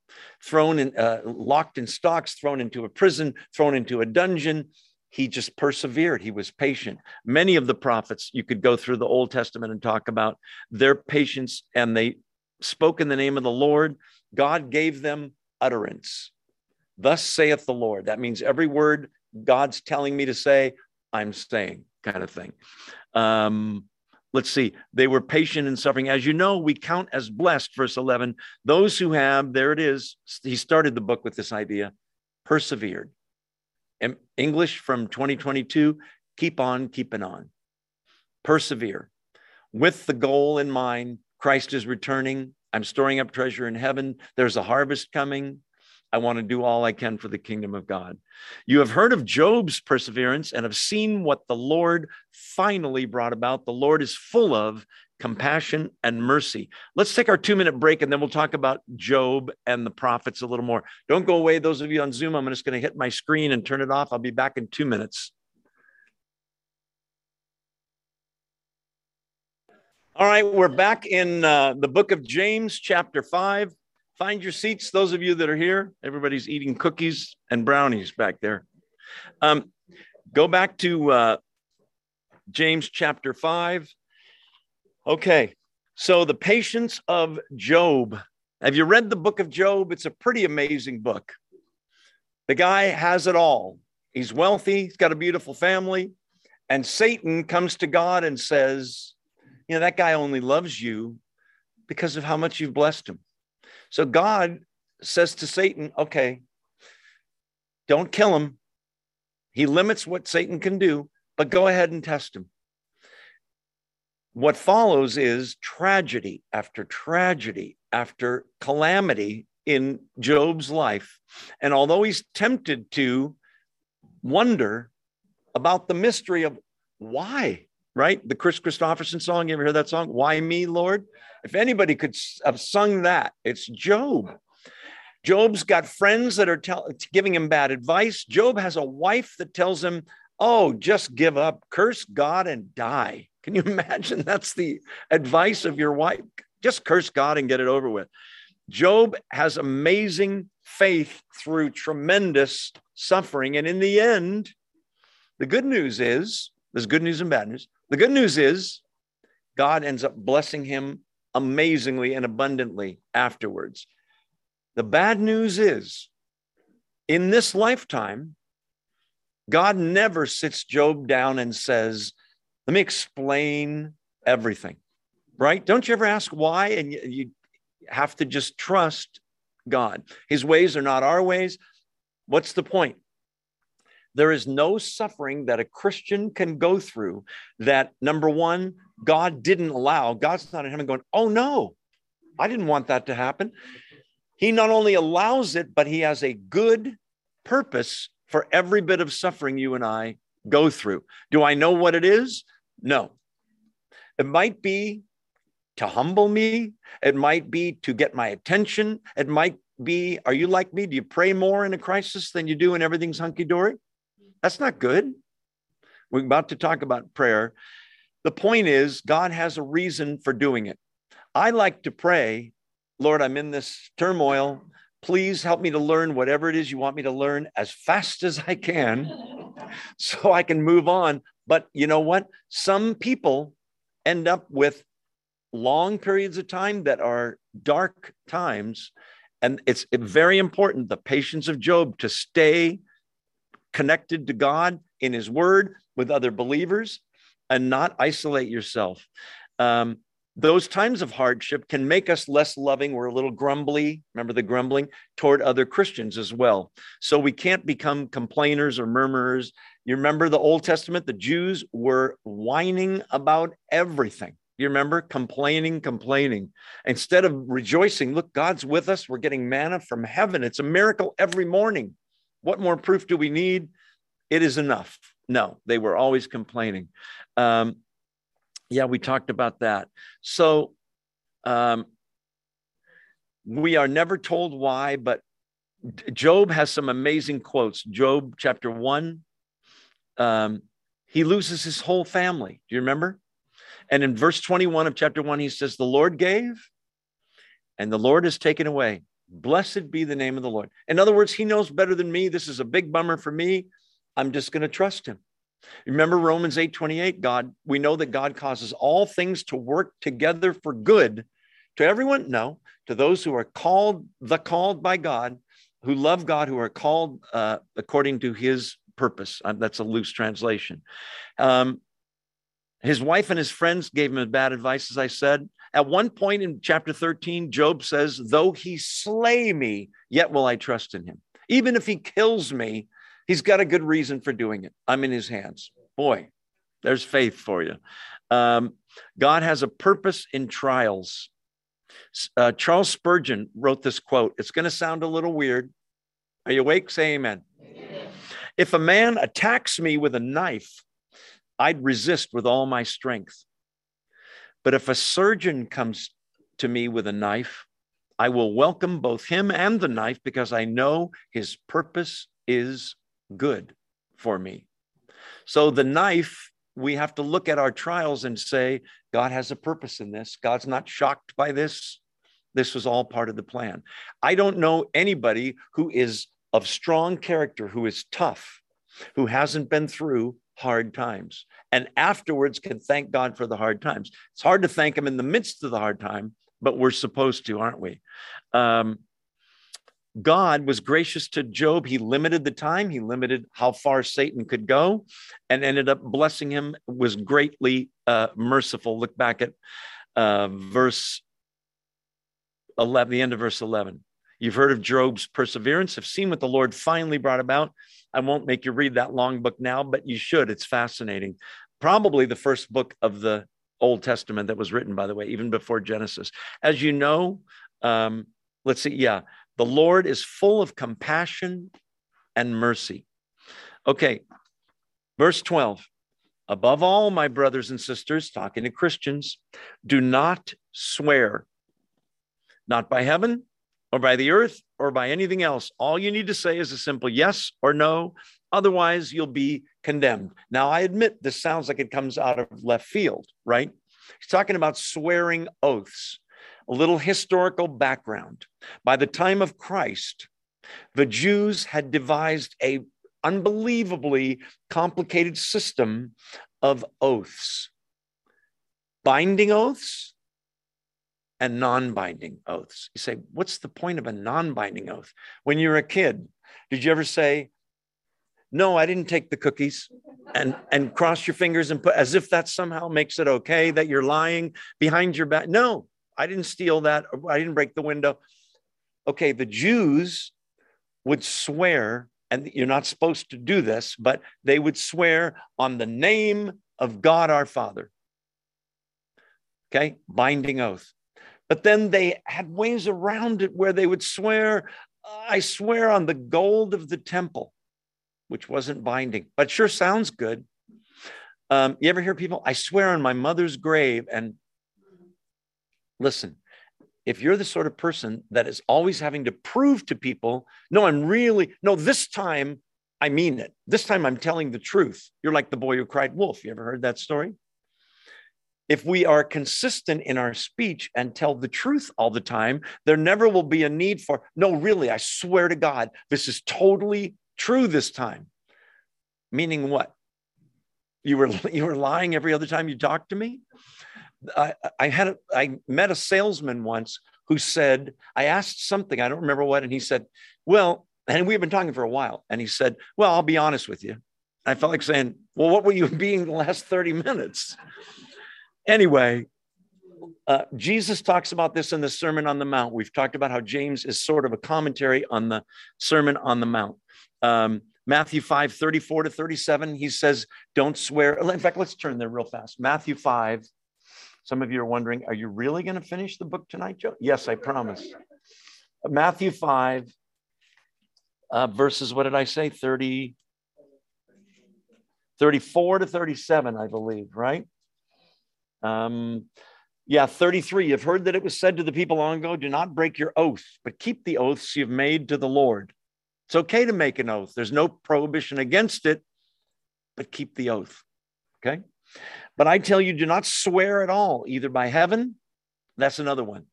thrown in, uh, locked in stocks, thrown into a prison, thrown into a dungeon. He just persevered. He was patient. Many of the prophets, you could go through the Old Testament and talk about their patience, and they spoke in the name of the Lord. God gave them utterance. Thus saith the Lord. That means every word God's telling me to say, I'm saying, kind of thing. Um, Let's see. They were patient in suffering. As you know, we count as blessed, verse 11, those who have, there it is. He started the book with this idea persevered. And English from 2022, keep on keeping on. Persevere. With the goal in mind, Christ is returning. I'm storing up treasure in heaven. There's a harvest coming. I want to do all I can for the kingdom of God. You have heard of Job's perseverance and have seen what the Lord finally brought about. The Lord is full of compassion and mercy. Let's take our two minute break and then we'll talk about Job and the prophets a little more. Don't go away, those of you on Zoom. I'm just going to hit my screen and turn it off. I'll be back in two minutes. All right, we're back in uh, the book of James, chapter 5 find your seats. Those of you that are here, everybody's eating cookies and brownies back there. Um, go back to uh, James chapter 5. Okay, so the patience of Job. Have you read the book of Job? It's a pretty amazing book. The guy has it all. He's wealthy, he's got a beautiful family. And Satan comes to God and says, You know, that guy only loves you because of how much you've blessed him. So God says to Satan, Okay, don't kill him. He limits what Satan can do, but go ahead and test him. What follows is tragedy after tragedy after calamity in Job's life. And although he's tempted to wonder about the mystery of why, right? The Chris Kristofferson song, you ever heard that song? Why me, Lord? If anybody could have sung that, it's Job. Job's got friends that are tell, giving him bad advice. Job has a wife that tells him, Oh, just give up, curse God and die. Can you imagine? That's the advice of your wife. Just curse God and get it over with. Job has amazing faith through tremendous suffering. And in the end, the good news is there's good news and bad news. The good news is God ends up blessing him amazingly and abundantly afterwards. The bad news is in this lifetime, God never sits Job down and says, Let me explain everything, right? Don't you ever ask why? And you, have to just trust God. His ways are not our ways. What's the point? There is no suffering that a Christian can go through that, number one, God didn't allow. God's not in heaven going, oh no, I didn't want that to happen. He not only allows it, but he has a good purpose for every bit of suffering you and I go through. Do I know what it is? No. It might be to humble me. It might be to get my attention. It might be, are you like me? Do you pray more in a crisis than you do when everything's hunky dory? That's not good. We're about to talk about prayer. The point is, God has a reason for doing it. I like to pray, Lord, I'm in this turmoil. Please help me to learn whatever it is you want me to learn as fast as I can so I can move on. But you know what? Some people end up with long periods of time that are dark times. And it's very important, the patience of Job, to stay connected to God in his word with other believers and not isolate yourself. Um, those times of hardship can make us less loving. We're a little grumbly. Remember the grumbling toward other Christians as well. So we can't become complainers or murmurers. You remember the Old Testament? The Jews were whining about everything. You remember complaining, complaining. Instead of rejoicing, look, God's with us. We're getting manna from heaven. It's a miracle every morning. What more proof do we need? It is enough. No, they were always complaining. Um, yeah, we talked about that. So um, we are never told why, but Job has some amazing quotes. Job chapter one, um, he loses his whole family. Do you remember? And in verse 21 of chapter one, he says, The Lord gave and the Lord has taken away. Blessed be the name of the Lord. In other words, he knows better than me. This is a big bummer for me. I'm just going to trust him. Remember Romans 8 28, God, we know that God causes all things to work together for good to everyone? No, to those who are called, the called by God, who love God, who are called uh, according to his purpose. Uh, that's a loose translation. Um, his wife and his friends gave him bad advice, as I said. At one point in chapter 13, Job says, Though he slay me, yet will I trust in him. Even if he kills me, he's got a good reason for doing it. I'm in his hands. Boy, there's faith for you. Um, God has a purpose in trials. Uh, Charles Spurgeon wrote this quote. It's going to sound a little weird. Are you awake? Say amen. amen. If a man attacks me with a knife, I'd resist with all my strength. But if a surgeon comes to me with a knife, I will welcome both him and the knife because I know his purpose is good for me. So the knife, we have to look at our trials and say, God has a purpose in this. God's not shocked by this. This was all part of the plan. I don't know anybody who is of strong character, who is tough, who hasn't been through hard times and afterwards can thank God for the hard times. It's hard to thank Him in the midst of the hard time, but we're supposed to, aren't we? Um, God was gracious to Job. He limited the time, he limited how far Satan could go, and ended up blessing him, was greatly uh, merciful. Look back at uh, verse 11, the end of verse 11. You've heard of Job's perseverance, have seen what the Lord finally brought about. I won't make you read that long book now, but you should. It's fascinating. Probably the first book of the Old Testament that was written, by the way, even before Genesis. As you know, um, let's see, yeah, the Lord is full of compassion and mercy. Okay, verse 12. Above all, my brothers and sisters, talking to Christians, do not swear, not by heaven or by the earth or by anything else. All you need to say is a simple yes or no. Otherwise, you'll be condemned. Now, I admit this sounds like it comes out of left field, right? He's talking about swearing oaths. A little historical background. By the time of Christ, the Jews had devised a unbelievably complicated system of oaths. Binding oaths and non-binding oaths. You say, what's the point of a non-binding oath? When you're a kid, did you ever say, no, I didn't take the cookies and, and cross your fingers and put as if that somehow makes it okay that you're lying behind your back? No, I didn't steal that. I didn't break the window. Okay, the Jews would swear, and you're not supposed to do this, but they would swear on the name of God our Father. Okay, binding oath. But then they had ways around it where they would swear, I swear on the gold of the temple, which wasn't binding, but sure sounds good. Um, you ever hear people, I swear on my mother's grave, and Listen, if you're the sort of person that is always having to prove to people, no, I'm really, no, this time I mean it. This time I'm telling the truth. You're like the boy who cried wolf. You ever heard that story? If we are consistent in our speech and tell the truth all the time, there never will be a need for, no, really, I swear to God, this is totally true this time. Meaning what? You were you were lying every other time you talked to me? I, I had a, I met a salesman once who said I asked something I don't remember what, and he said, "Well," and we've been talking for a while, and he said, "Well, I'll be honest with you." I felt like saying, "Well, what were you being the last thirty minutes?" Anyway, uh, Jesus talks about this in the Sermon on the Mount. We've talked about how James is sort of a commentary on the Sermon on the Mount. Um, Matthew 5, 34 to 37, he says, Don't swear. In fact, let's turn there real fast. Matthew 5, some of you are wondering, are you really going to finish the book tonight, Joe? Yes, I promise. Matthew 5, uh, verses, what did I say? 30, 34 to 37, I believe, right? Um, yeah, 33. You've heard that it was said to the people long ago, do not break your oath, but keep the oaths you've made to the Lord. It's okay to make an oath. There's no prohibition against it, but keep the oath. Okay. But I tell you, do not swear at all, either by heaven, that's another one.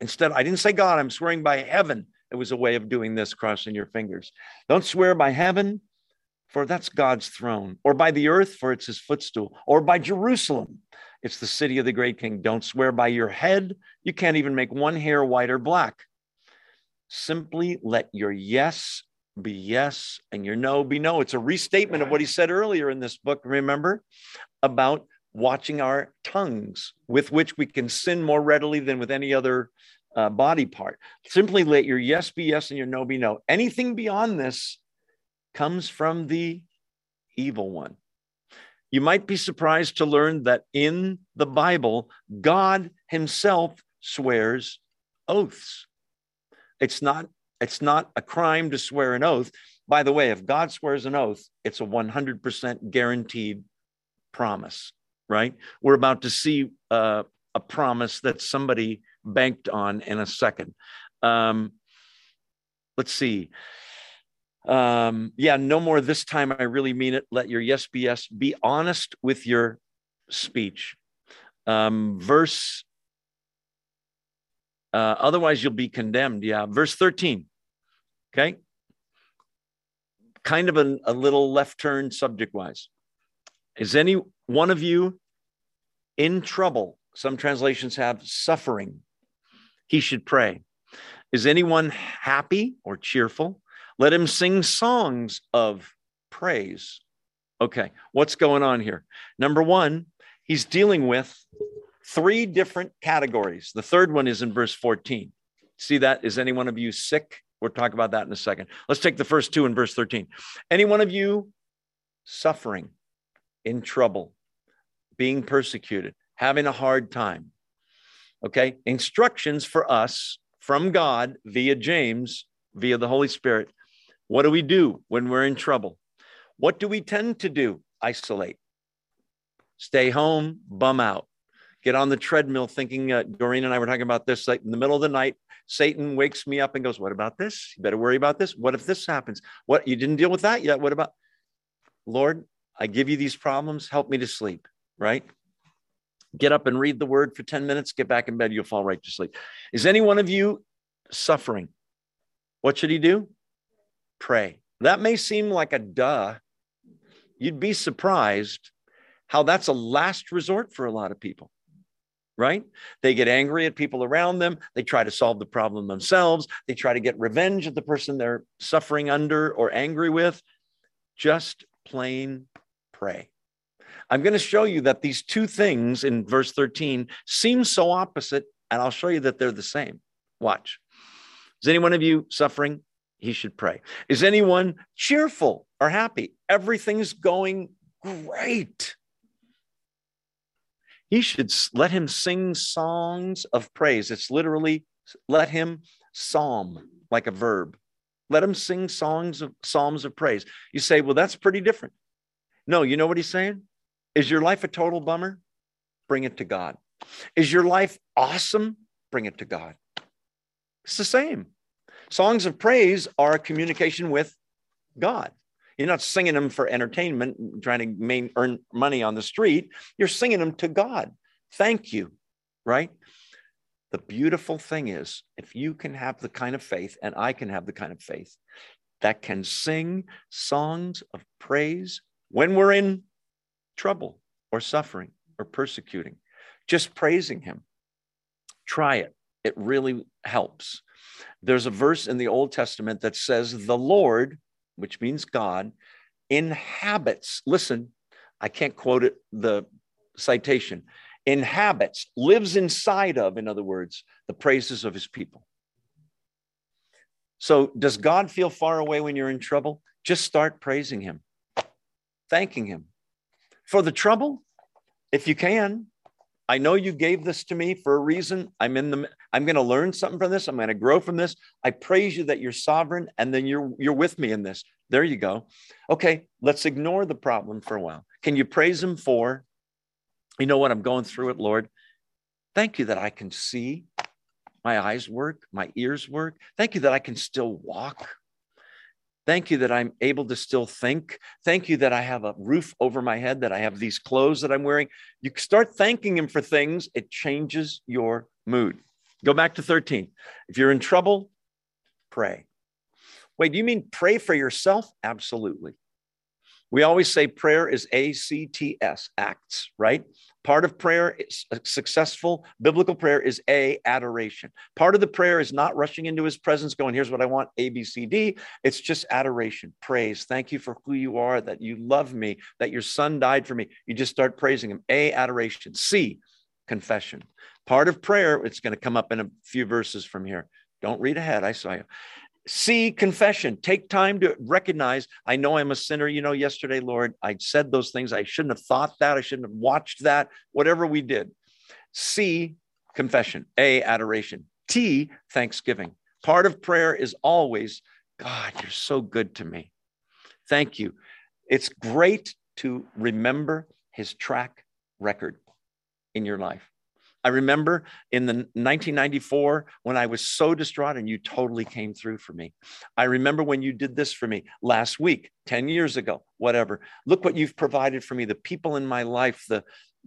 Instead, I didn't say God, I'm swearing by heaven. It was a way of doing this, crossing your fingers. Don't swear by heaven, for that's God's throne, or by the earth, for it's his footstool, or by Jerusalem, it's the city of the great king. Don't swear by your head. You can't even make one hair white or black. Simply let your yes be yes and your no be no. It's a restatement of what he said earlier in this book, remember, about watching our tongues, with which we can sin more readily than with any other uh, body part. Simply let your yes be yes and your no be no. Anything beyond this comes from the evil one. You might be surprised to learn that in the Bible, God Himself swears oaths. It's not, it's not a crime to swear an oath. By the way, if God swears an oath, it's a 100% guaranteed promise right? We're about to see uh, a promise that somebody banked on in a second. Um, let's see. Um, yeah, no more this time. I really mean it. Let your yes be yes. Be honest with your speech. Um, verse, uh, otherwise you'll be condemned. Yeah, verse 13. Okay. Kind of a, a little left turn subject wise. Is any one of you in trouble? Some translations have suffering. He should pray. Is anyone happy or cheerful? Let him sing songs of praise. Okay, what's going on here? Number one, he's dealing with three different categories. The third one is in verse 14. See that? Is any one of you sick? We'll talk about that in a second. Let's take the first two in verse 13. Any one of you suffering, in trouble, being persecuted, having a hard time. Okay. Instructions for us from God via James, via the Holy Spirit. What do we do when we're in trouble? What do we tend to do? Isolate, stay home, bum out, get on the treadmill thinking. Uh, Doreen and I were talking about this like in the middle of the night. Satan wakes me up and goes, What about this? You better worry about this. What if this happens? What you didn't deal with that yet? What about Lord? I give you these problems. Help me to sleep, right? Get up and read the word for 10 minutes, get back in bed, you'll fall right to sleep. Is any one of you suffering? What should he do? Pray. That may seem like a duh. You'd be surprised how that's a last resort for a lot of people, right? They get angry at people around them. They try to solve the problem themselves. They try to get revenge at the person they're suffering under or angry with. Just plain pray. I'm going to show you that these two things in verse 13 seem so opposite, and I'll show you that they're the same. Watch. Is any one of you suffering? He should pray. Is anyone cheerful or happy? Everything's going great. He should let him sing songs of praise. It's literally let him psalm like a verb. Let him sing songs of psalms of praise. You say, well, that's pretty different. No, you know what he's saying? Is your life a total bummer? Bring it to God. Is your life awesome? Bring it to God. It's the same. Songs of praise are a communication with God. You're not singing them for entertainment, trying to main, earn money on the street. You're singing them to God. Thank you, right? The beautiful thing is, if you can have the kind of faith, and I can have the kind of faith that can sing songs of praise when we're in trouble or suffering or persecuting, just praising Him. Try it, it really helps. There's a verse in the Old Testament that says, The Lord, which means God, inhabits, listen, I can't quote it, the citation, inhabits, lives inside of, in other words, the praises of his people. So, does God feel far away when you're in trouble? Just start praising him, thanking him, for the trouble, if you can. I know you gave this to me for a reason. I'm in the I'm going to learn something from this. I'm going to grow from this. I praise you that you're sovereign and then you're you're with me in this. There you go. Okay, let's ignore the problem for a while. Can you praise him for you know what I'm going through it, Lord? Thank you that I can see. My eyes work, my ears work. Thank you that I can still walk. Thank you that I'm able to still think. Thank you that I have a roof over my head, that I have these clothes that I'm wearing. You start thanking Him for things, it changes your mood. Go back to 13. If you're in trouble, pray. Wait, do you mean pray for yourself? Absolutely. We always say prayer is A C T S, acts, right? Part of prayer is uh, successful biblical prayer is A, adoration. Part of the prayer is not rushing into his presence, going, here's what I want, A, B, C, D. It's just adoration, praise. Thank you for who you are, that you love me, that your son died for me. You just start praising him. A, adoration. C, confession. Part of prayer, it's going to come up in a few verses from here. Don't read ahead. I saw you. C, confession. Take time to recognize, I know I'm a sinner. You know, yesterday, Lord, I said those things. I shouldn't have thought that. I shouldn't have watched that, whatever we did. C, confession. A, adoration. T, thanksgiving. Part of prayer is always, God, you're so good to me. Thank you. It's great to remember his track record in your life. I remember in the 1994 when I was so distraught and you totally came through for me. I remember when you did this for me last week, 10 years ago, whatever. Look what you've provided for me, the people in my life, the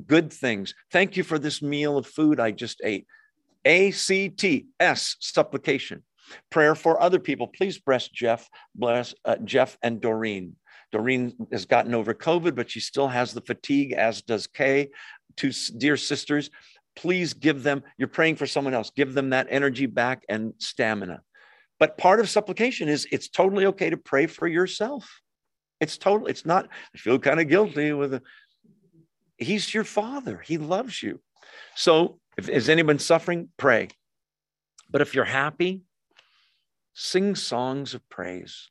good things. Thank you for this meal of food I just ate. A C T S supplication. Prayer for other people. Please bless Jeff, bless uh, Jeff and Doreen. Doreen has gotten over COVID, but she still has the fatigue, as does Kay, two dear sisters please give them, you're praying for someone else, give them that energy back and stamina. But part of supplication is it's totally okay to pray for yourself. It's totally, it's not, I feel kind of guilty with a, he's your father. He loves you. So if is anyone suffering, pray. But if you're happy, sing songs of praise.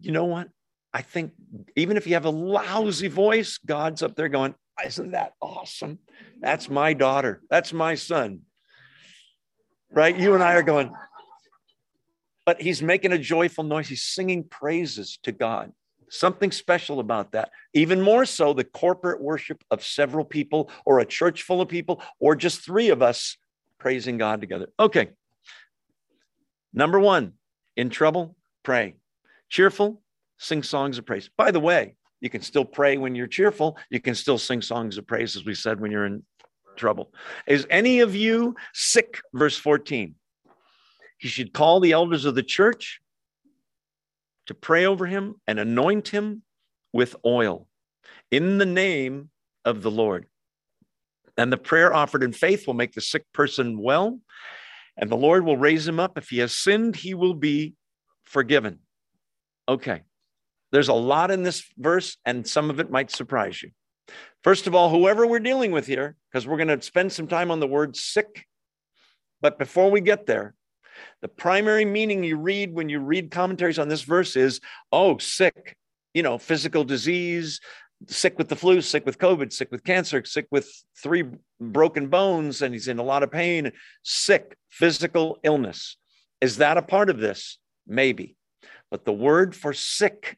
You know what? I think even if you have a lousy voice, God's up there going, Isn't that awesome? That's my daughter. That's my son. Right? You and I are going, but he's making a joyful noise. He's singing praises to God. Something special about that. Even more so, the corporate worship of several people or a church full of people or just three of us praising God together. Okay. Number one, in trouble, pray. Cheerful, sing songs of praise. By the way, you can still pray when you're cheerful. You can still sing songs of praise, as we said, when you're in trouble. Is any of you sick? Verse 14. He should call the elders of the church to pray over him and anoint him with oil in the name of the Lord. And the prayer offered in faith will make the sick person well, and the Lord will raise him up. If he has sinned, he will be forgiven. Okay. There's a lot in this verse, and some of it might surprise you. First of all, whoever we're dealing with here, because we're going to spend some time on the word sick. But before we get there, the primary meaning you read when you read commentaries on this verse is, oh, sick, you know, physical disease, sick with the flu, sick with COVID, sick with cancer, sick with three broken bones, and he's in a lot of pain, sick, physical illness. Is that a part of this? Maybe. But the word for sick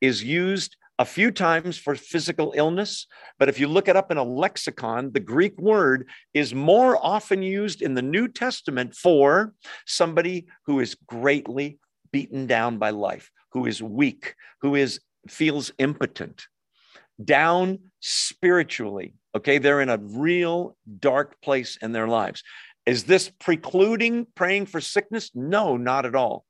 is used a few times for physical illness, but if you look it up in a lexicon, the Greek word is more often used in the New Testament for somebody who is greatly beaten down by life, who is weak, who is feels impotent, down spiritually. Okay, they're in a real dark place in their lives. Is this precluding praying for sickness? No, not at all.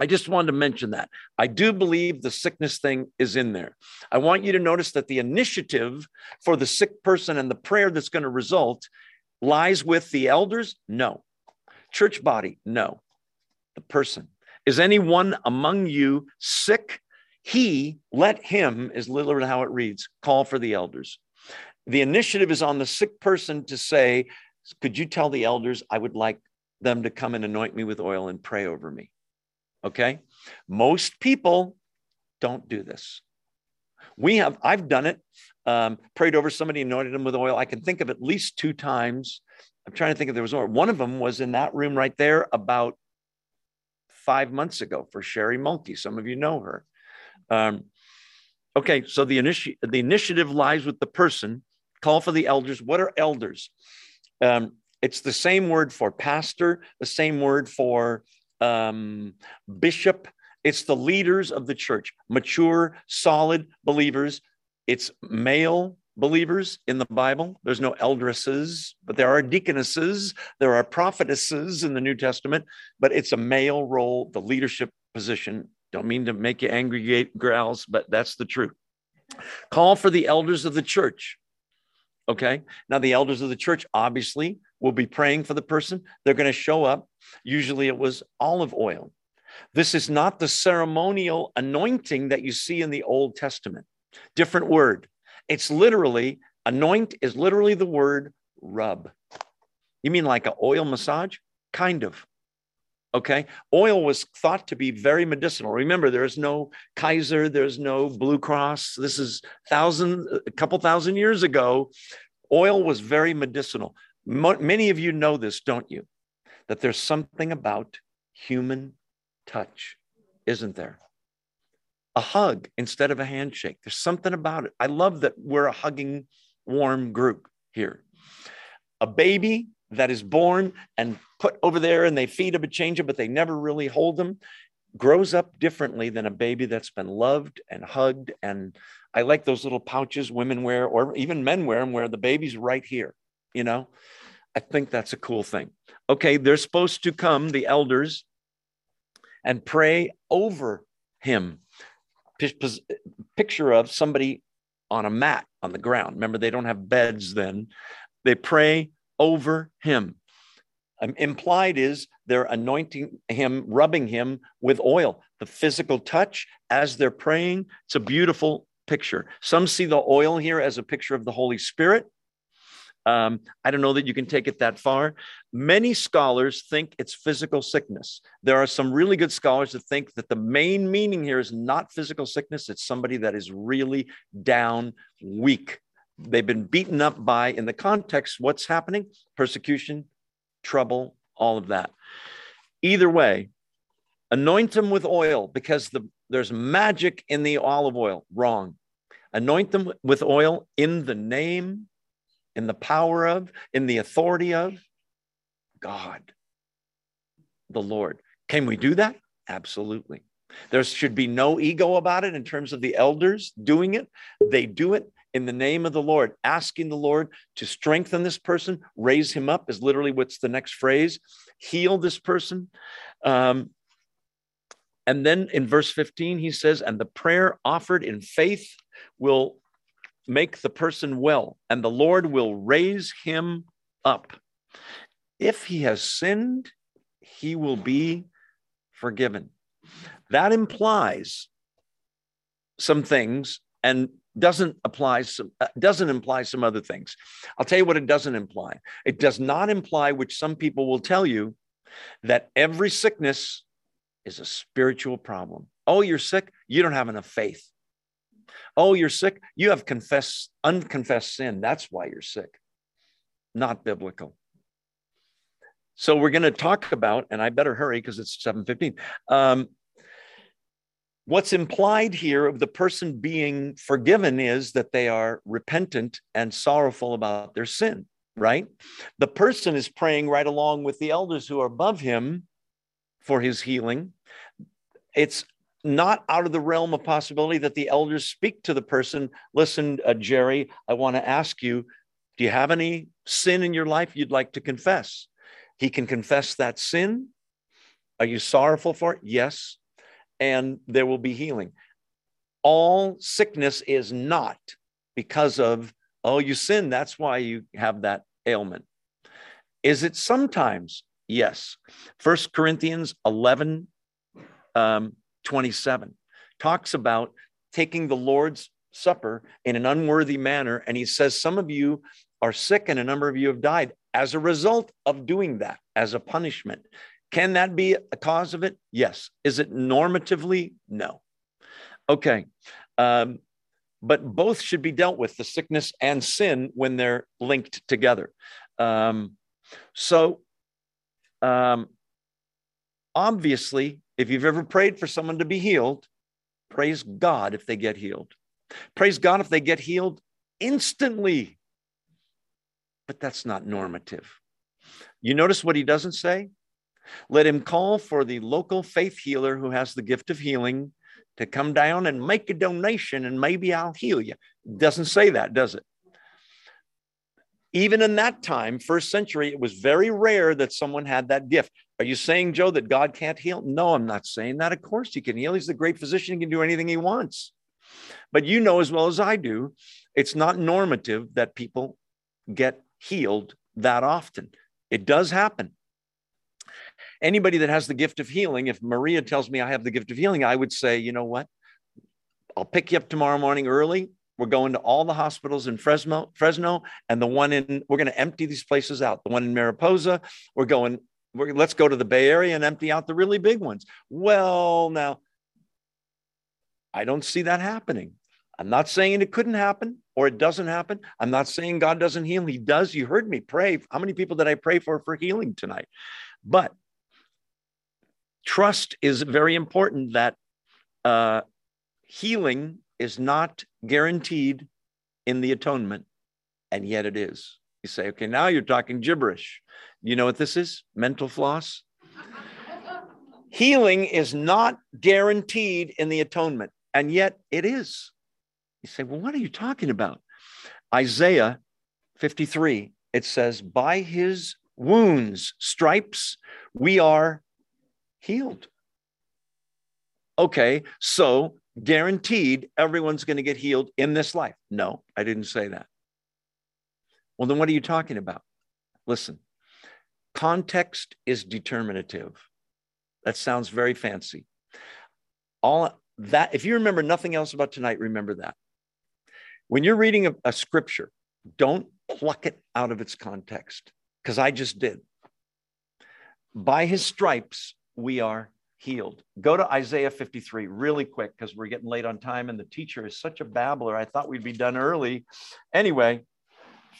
I just wanted to mention that. I do believe the sickness thing is in there. I want you to notice that the initiative for the sick person and the prayer that's going to result lies with the elders? No. Church body? No. The person. Is anyone among you sick? He, let him, is literally how it reads, call for the elders. The initiative is on the sick person to say, Could you tell the elders I would like them to come and anoint me with oil and pray over me? Okay. Most people don't do this. We have, I've done it, um, prayed over somebody, anointed them with oil. I can think of at least two times. I'm trying to think if there was more. One of them was in that room right there about five months ago for Sherry Mulkey. Some of you know her. Um, okay, so the, initi- the initiative lies with the person. Call for the elders. What are elders? Um, it's the same word for pastor, the same word for um, bishop. It's the leaders of the church, mature, solid believers. It's male believers in the Bible. There's no eldresses, but there are deaconesses, there are prophetesses in the New Testament, but it's a male role, the leadership position. Don't mean to make you angry, growls, but that's the truth. Call for the elders of the church. Okay. Now, the elders of the church obviously will be praying for the person. They're going to show up. Usually it was olive oil. This is not the ceremonial anointing that you see in the Old Testament. Different word. It's literally, anoint is literally the word rub. You mean like an oil massage? Kind of. Okay. Oil was thought to be very medicinal. Remember, there's no Kaiser, there's no Blue Cross. This is thousand, a couple thousand years ago. Oil was very medicinal. Mo- many of you know this, don't you? That there's something about human touch, isn't there? A hug instead of a handshake. There's something about it. I love that we're a hugging, warm group here. A baby that is born and put over there and they feed them and change but they never really hold them, grows up differently than a baby that's been loved and hugged. And I like those little pouches women wear, or even men wear them, where the baby's right here, you know? I think that's a cool thing. Okay, they're supposed to come, the elders, and pray over him. Picture of somebody on a mat on the ground. Remember, they don't have beds then They pray over him. Um, implied is they're anointing him, rubbing him with oil. The physical touch as they're praying, it's a beautiful picture. Some see the oil here as a picture of the Holy Spirit. Um, I don't know that you can take it that far. Many scholars think it's physical sickness. There are some really good scholars that think that the main meaning here is not physical sickness, it's somebody that is really down, weak. They've been beaten up by, in the context, what's happening? Persecution, trouble, all of that. Either way, anoint them with oil because the, there's magic in the olive oil. Wrong. Anoint them with oil in the name in the power of, in the authority of God, the Lord. Can we do that? Absolutely. There should be no ego about it in terms of the elders doing it. They do it in the name of the Lord, asking the Lord to strengthen this person, raise him up, is literally what's the next phrase, heal this person. Um, and then in verse 15, he says, and the prayer offered in faith will make the person well, and the Lord will raise him up. If he has sinned, he will be forgiven. That implies some things and doesn't apply some uh, doesn't imply some other things. I'll tell you what it doesn't imply. It does not imply which some people will tell you that every sickness is a spiritual problem. Oh, you're sick, you don't have enough faith. Oh, you're sick. You have confessed unconfessed sin. That's why you're sick. Not biblical. So we're going to talk about, and I better hurry because it's 7:15. Um, what's implied here of the person being forgiven is that they are repentant and sorrowful about their sin, right? The person is praying right along with the elders who are above him for his healing. It's not out of the realm of possibility that the elders speak to the person listen uh, jerry i want to ask you do you have any sin in your life you'd like to confess? He can confess that sin. Are you sorrowful for it? Yes. And there will be healing. All sickness is not because of oh you sin that's why you have that ailment. Is it sometimes? Yes. First corinthians 11 um, 27 talks about taking the Lord's Supper in an unworthy manner. And he says, Some of you are sick and a number of you have died as a result of doing that, as a punishment. Can that be a cause of it? Yes. Is it normatively? No. Okay. Um, but both should be dealt with the sickness and sin when they're linked together. Um, so, um, obviously, if you've ever prayed for someone to be healed, praise God if they get healed. Praise God if they get healed instantly. But that's not normative. You notice what he doesn't say? Let him call for the local faith healer who has the gift of healing to come down and make a donation and maybe I'll heal you. Doesn't say that, does it? Even in that time, first century, it was very rare that someone had that gift. Are you saying, Joe, that God can't heal? No, I'm not saying that. Of course, he can heal. He's the great physician. He can do anything he wants. But you know as well as I do, it's not normative that people get healed that often. It does happen. Anybody that has the gift of healing, if Maria tells me I have the gift of healing, I would say, you know what? I'll pick you up tomorrow morning early. We're going to all the hospitals in Fresno, Fresno, and the one in. We're going to empty these places out. The one in Mariposa. We're going. Let's go to the Bay Area and empty out the really big ones. Well, now, I don't see that happening. I'm not saying it couldn't happen or it doesn't happen. I'm not saying God doesn't heal. He does. You heard me pray. How many people did I pray for for healing tonight? But trust is very important that uh, healing is not guaranteed in the atonement, and yet it is. You say, okay, now you're talking gibberish. You know what this is? Mental floss. Healing is not guaranteed in the atonement, and yet it is. You say, well, what are you talking about? Isaiah 53, it says, by his wounds, stripes, we are healed. Okay, so guaranteed everyone's going to get healed in this life. No, I didn't say that. Well, then what are you talking about? Listen, context is determinative. That sounds very fancy. All that, if you remember nothing else about tonight, remember that. When you're reading a, a scripture, don't pluck it out of its context, because I just did. By his stripes, we are healed. Go to Isaiah 53 really quick because we're getting late on time and the teacher is such a babbler. I thought we'd be done early. Anyway,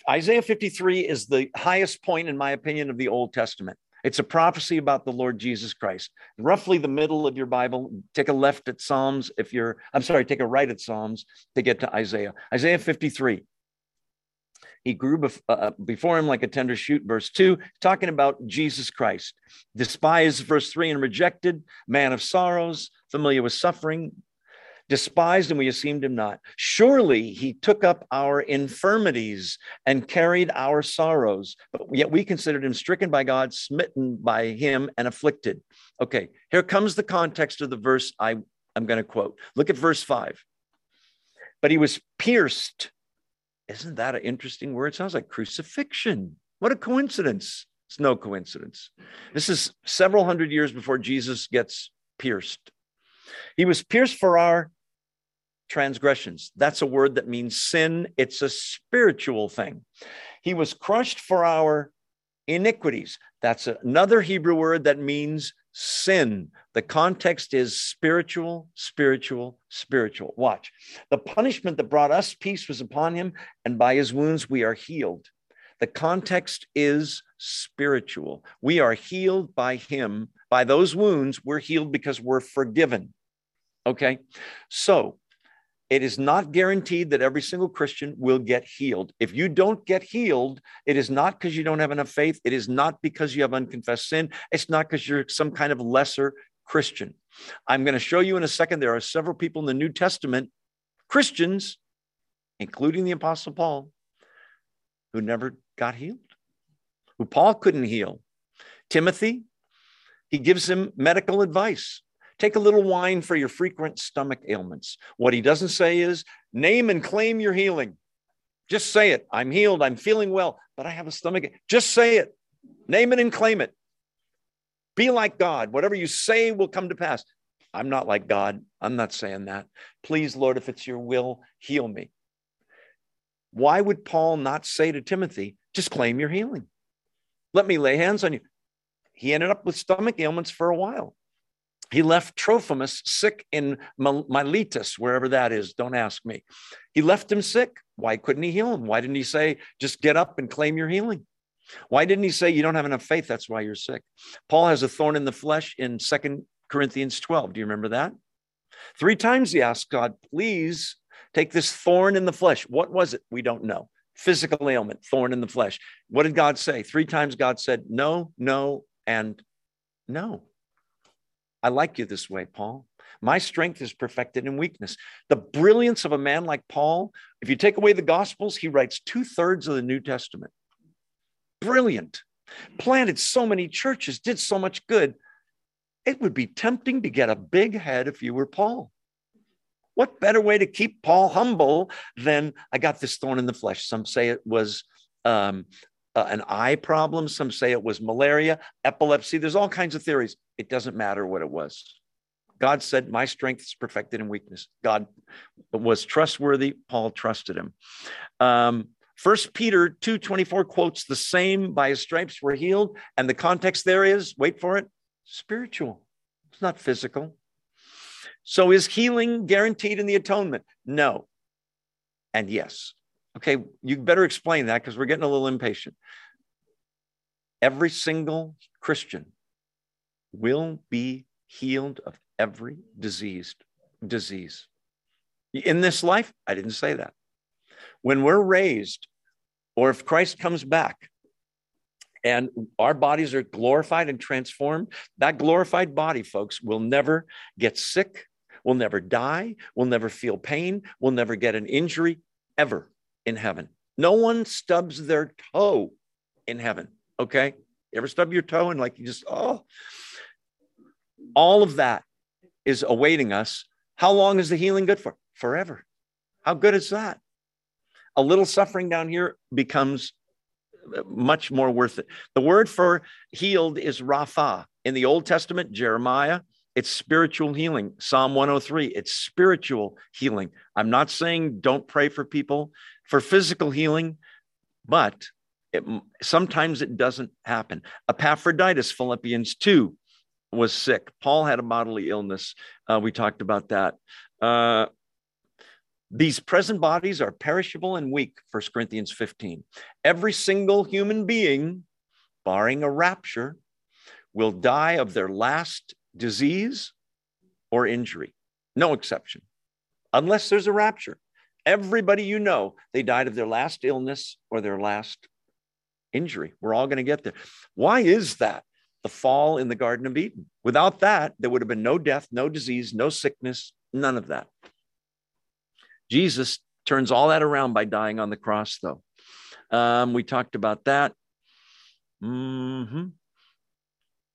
Isaiah 53 is the highest point, in my opinion, of the Old Testament. It's a prophecy about the Lord Jesus Christ. Roughly the middle of your Bible, take a left at Psalms if you're, I'm sorry, take a right at Psalms to get to Isaiah. Isaiah 53. He grew bef- uh, uh, before him like a tender shoot, verse 2, talking about Jesus Christ. Despised, verse 3, and rejected, man of sorrows, familiar with suffering, despised, and we esteemed him not. Surely he took up our infirmities and carried our sorrows, but yet we considered him stricken by God, smitten by him, and afflicted. Okay, here comes the context of the verse I, I'm going to quote. Look at verse 5. But he was pierced isn't that an interesting word? It sounds like crucifixion. What a coincidence. It's no coincidence. This is several hundred years before Jesus gets pierced. He was pierced for our transgressions. That's a word that means sin, it's a spiritual thing. He was crushed for our iniquities. That's another Hebrew word that means sin. The context is spiritual, spiritual, spiritual. Watch. The punishment that brought us peace was upon him, and by his wounds we are healed. The context is spiritual. We are healed by him. By those wounds, we're healed because we're forgiven. Okay. So it is not guaranteed that every single Christian will get healed. If you don't get healed, it is not because you don't have enough faith. It is not because you have unconfessed sin. It's not because you're some kind of lesser Christian. I'm going to show you in a second. There are several people in the New Testament, Christians, including the Apostle Paul, who never got healed, who Paul couldn't heal. Timothy, he gives him medical advice. Take a little wine for your frequent stomach ailments. What he doesn't say is name and claim your healing. Just say it. I'm healed. I'm feeling well, but I have a stomach. Just say it. Name it and claim it. Be like God. Whatever you say will come to pass. I'm not like God. I'm not saying that. Please, Lord, if it's your will, heal me. Why would Paul not say to Timothy, just claim your healing? Let me lay hands on you. He ended up with stomach ailments for a while. He left Trophimus sick in Miletus, wherever that is. Don't ask me. He left him sick. Why couldn't he heal him? Why didn't he say, just get up and claim your healing? Why didn't he say, you don't have enough faith? That's why you're sick. Paul has a thorn in the flesh in Second Corinthians 12. Do you remember that? Three times he asked God, please take this thorn in the flesh. What was it? We don't know. Physical ailment, thorn in the flesh. What did God say? Three times God said, no, no, and no. I like you this way, Paul. My strength is perfected in weakness. The brilliance of a man like Paul, if you take away the Gospels, he writes two thirds of the New Testament. Brilliant. Planted so many churches, did so much good. It would be tempting to get a big head if you were Paul. What better way to keep Paul humble than I got this thorn in the flesh? Some say it was um, uh, an eye problem. Some say it was malaria, epilepsy. There's all kinds of theories. It doesn't matter what it was. God said, My strength is perfected in weakness. God was trustworthy. Paul trusted him. Um, First Peter 2:24 quotes the same by his stripes we're healed. And the context there is, wait for it, spiritual. It's not physical. So is healing guaranteed in the atonement? No. And yes. Okay, you better explain that because we're getting a little impatient. Every single Christian will be healed of every diseased disease. In this life, I didn't say that. When we're raised, or if Christ comes back and our bodies are glorified and transformed, that glorified body, folks, will never get sick, will never die, will never feel pain, will never get an injury ever in heaven. No one stubs their toe in heaven. Okay. You ever stub your toe and like you just, oh, all of that is awaiting us. How long is the healing good for? Forever. How good is that? A little suffering down here becomes much more worth it. The word for healed is Rapha. In the Old Testament, Jeremiah, it's spiritual healing. Psalm 103, it's spiritual healing. I'm not saying don't pray for people for physical healing, but it, sometimes it doesn't happen. Epaphroditus, Philippians 2, was sick. Paul had a bodily illness. Uh, we talked about that. Uh, these present bodies are perishable and weak, 1 Corinthians 15. Every single human being, barring a rapture, will die of their last disease or injury. No exception, unless there's a rapture. Everybody you know, they died of their last illness or their last injury. We're all going to get there. Why is that? The fall in the Garden of Eden. Without that, there would have been no death, no disease, no sickness, none of that. Jesus turns all that around by dying on the cross, though. Um, we talked about that. Mm-hmm.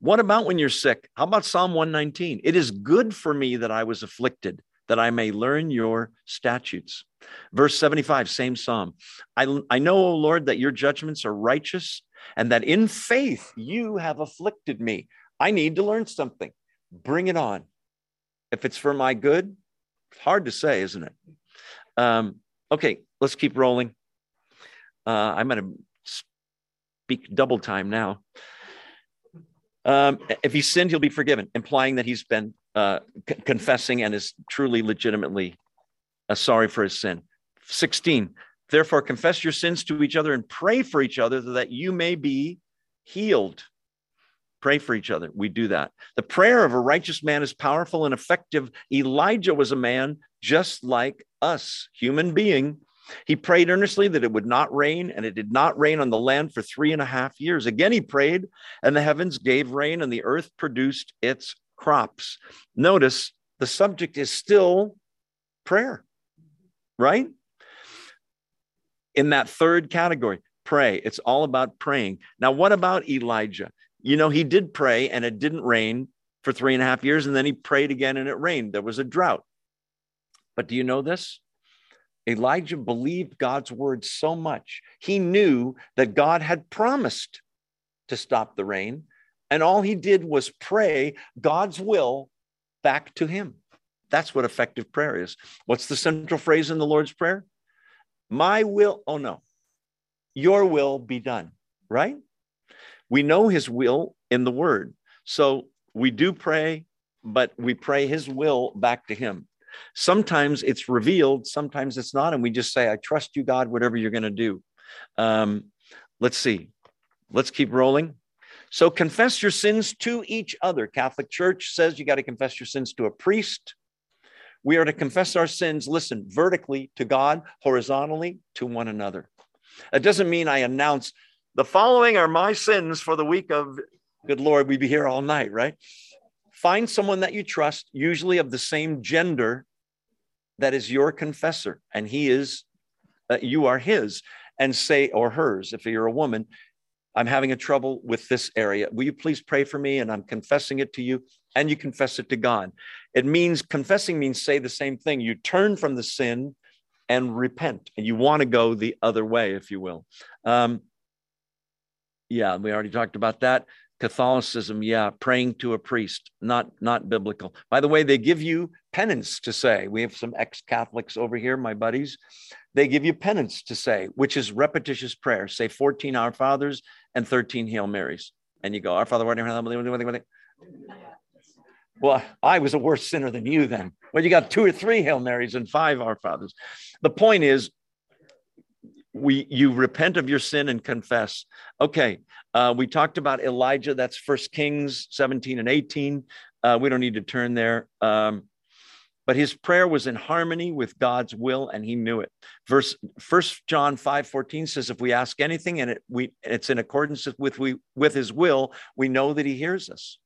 What about when you're sick? How about Psalm 119? It is good for me that I was afflicted, that I may learn your statutes. Verse 75, same psalm. I, I know, O Lord, that your judgments are righteous and that in faith you have afflicted me. I need to learn something. Bring it on. If it's for my good, hard to say, isn't it? Um, okay, let's keep rolling. Uh, I'm going to speak double time now. Um, if he sinned, he'll be forgiven, implying that he's been uh, c- confessing and is truly, legitimately uh, sorry for his sin. 16, therefore confess your sins to each other and pray for each other so that you may be healed. Pray for each other. We do that. The prayer of a righteous man is powerful and effective. Elijah was a man just like us, human being. He prayed earnestly that it would not rain, and it did not rain on the land for three and a half years. Again, he prayed, and the heavens gave rain, and the earth produced its crops. Notice the subject is still prayer, right? In that third category, pray. It's all about praying. Now, what about Elijah? You know, he did pray, and it didn't rain for three and a half years, and then he prayed again, and it rained. There was a drought. But do you know this? Elijah believed God's word so much. He knew that God had promised to stop the rain. And all he did was pray God's will back to him. That's what effective prayer is. What's the central phrase in the Lord's Prayer? My will, oh no, your will be done, right? We know his will in the word. So we do pray, but we pray his will back to him. Sometimes it's revealed, sometimes it's not. And we just say, I trust you, God, whatever you're going to do. Um, let's see. Let's keep rolling. So confess your sins to each other. Catholic Church says you got to confess your sins to a priest. We are to confess our sins, listen, vertically to God, horizontally to one another. That doesn't mean I announce the following are my sins for the week of, good Lord, we'd be here all night, right? Find someone that you trust, usually of the same gender, that is your confessor, and he is, uh, you are his, and say, or hers, if you're a woman, I'm having a trouble with this area. Will you please pray for me? And I'm confessing it to you, and you confess it to God. It means confessing means say the same thing. You turn from the sin and repent, and you want to go the other way, if you will. Um, yeah, we already talked about that. Catholicism, yeah, praying to a priest, not not biblical. By the way, they give you penance to say. We have some ex-Catholics over here, my buddies. They give you penance to say, which is repetitious prayer. Say 14 Our Fathers and 13 Hail Marys. And you go, Our Father, well, I was a worse sinner than you then. Well, you got two or three Hail Marys and five Our Fathers. The point is, we you repent of your sin and confess. Okay, uh, we talked about Elijah. That's First Kings 17 and 18. Uh, we don't need to turn there. Um, but his prayer was in harmony with God's will, and he knew it. Verse First John 5 14 says, If we ask anything and it, we, it's in accordance with, we, with his will, we know that he hears us.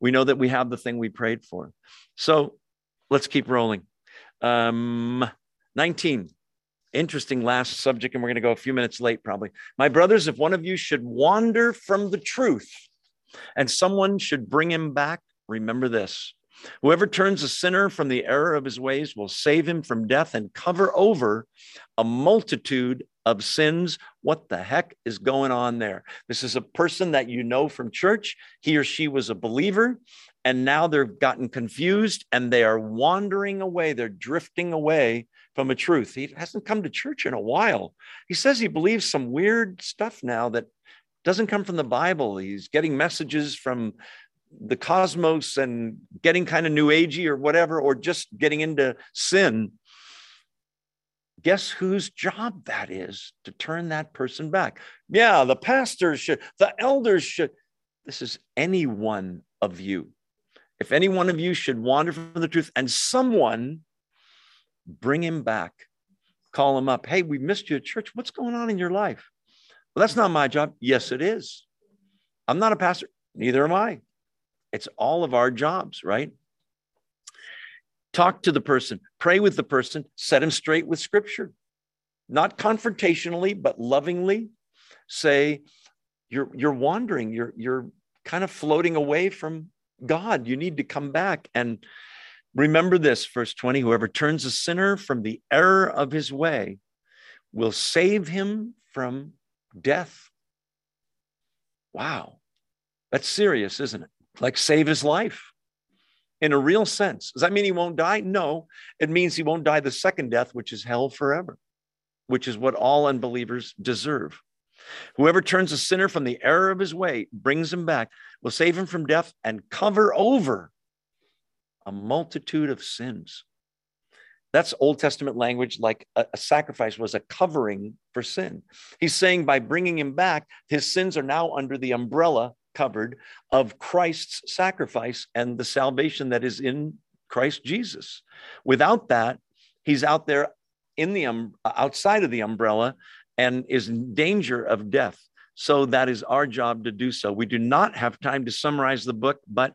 We know that we have the thing we prayed for. So let's keep rolling. Um, 19 interesting last subject, and we're going to go a few minutes late probably. My brothers, if one of you should wander from the truth and someone should bring him back, remember this. Whoever turns a sinner from the error of his ways will save him from death and cover over a multitude of sins. What the heck is going on there? This is a person that you know from church. He or she was a believer, and now they've gotten confused and they are wandering away. They're drifting away from a truth. He hasn't come to church in a while. He says he believes some weird stuff now that doesn't come from the Bible. He's getting messages from the cosmos and getting kind of new agey or whatever, or just getting into sin, guess whose job that is to turn that person back? Yeah, the pastors should, the elders should. This is any one of you. If any one of you should wander from the truth and someone bring him back, call him up. Hey, we missed you at church. What's going on in your life? Well, that's not my job. Yes, it is. I'm not a pastor. Neither am I. It's all of our jobs, right? Talk to the person, pray with the person, set him straight with scripture, not confrontationally, but lovingly. Say, you're, you're wandering, you're, you're kind of floating away from God. You need to come back. And remember this, verse 20 whoever turns a sinner from the error of his way will save him from death. Wow. That's serious, isn't it? like save his life in a real sense. Does that mean he won't die? No, it means he won't die the second death, which is hell forever, which is what all unbelievers deserve. Whoever turns a sinner from the error of his way, brings him back, will save him from death and cover over a multitude of sins. That's Old Testament language, like a, a, sacrifice was a covering for sin. He's saying by bringing him back, his sins are now under the umbrella covered of Christ's sacrifice and the salvation that is in Christ Jesus. Without that, he's out there in the um, outside of the umbrella and is in danger of death. So that is our job to do so. We do not have time to summarize the book, but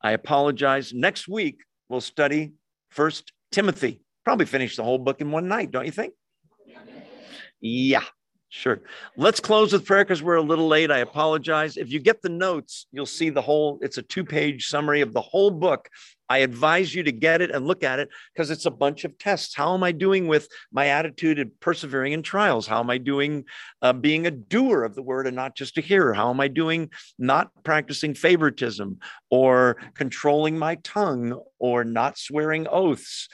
I apologize. Next week we'll study First Timothy. Probably finish the whole book in one night, don't you think? Yeah. Sure. Let's close with prayer because we're a little late. I apologize. If you get the notes, you'll see the whole, it's a two page summary of the whole book. I advise you to get it and look at it because it's a bunch of tests. How am I doing with my attitude and persevering in trials? How am I doing uh, being a doer of the word and not just a hearer? How am I doing not practicing favoritism or controlling my tongue or not swearing oaths?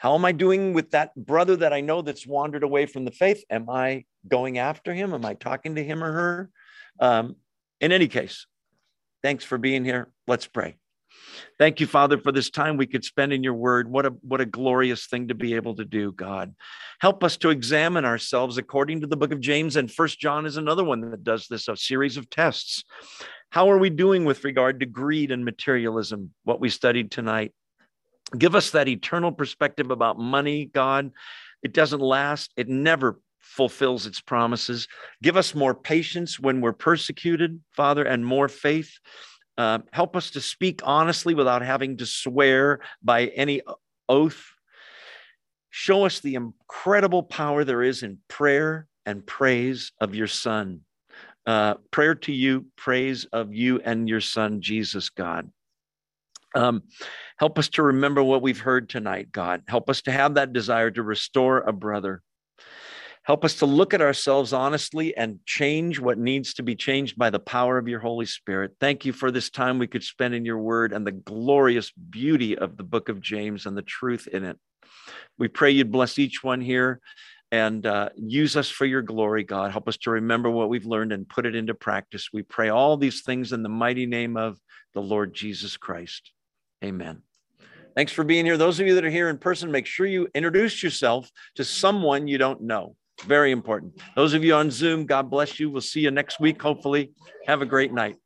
How am I doing with that brother that I know that's wandered away from the faith? Am I going after him? Am I talking to him or her? Um, in any case, thanks for being here. Let's pray. Thank you, Father, for this time we could spend in your word. What a what a glorious thing to be able to do, God. Help us to examine ourselves according to the book of James, and First John is another one that does this, a series of tests. How are we doing with regard to greed and materialism, what we studied tonight? Give us that eternal perspective about money, God. It doesn't last, it never fulfills its promises. Give us more patience when we're persecuted, Father, and more faith. Uh, help us to speak honestly without having to swear by any oath. Show us the incredible power there is in prayer and praise of your Son. Uh, prayer to you, praise of you and your Son, Jesus, God. Um, help us to remember what we've heard tonight, God. Help us to have that desire to restore a brother. Help us to look at ourselves honestly and change what needs to be changed by the power of your Holy Spirit. Thank you for this time we could spend in your word and the glorious beauty of the book of James and the truth in it. We pray you'd bless each one here and uh, use us for your glory, God. Help us to remember what we've learned and put it into practice. We pray all these things in the mighty name of the Lord Jesus Christ. Amen. Thanks for being here. Those of you that are here in person, make sure you introduce yourself to someone you don't know. Very important. Those of you on Zoom, God bless you. We'll see you next week, hopefully. Have a great night.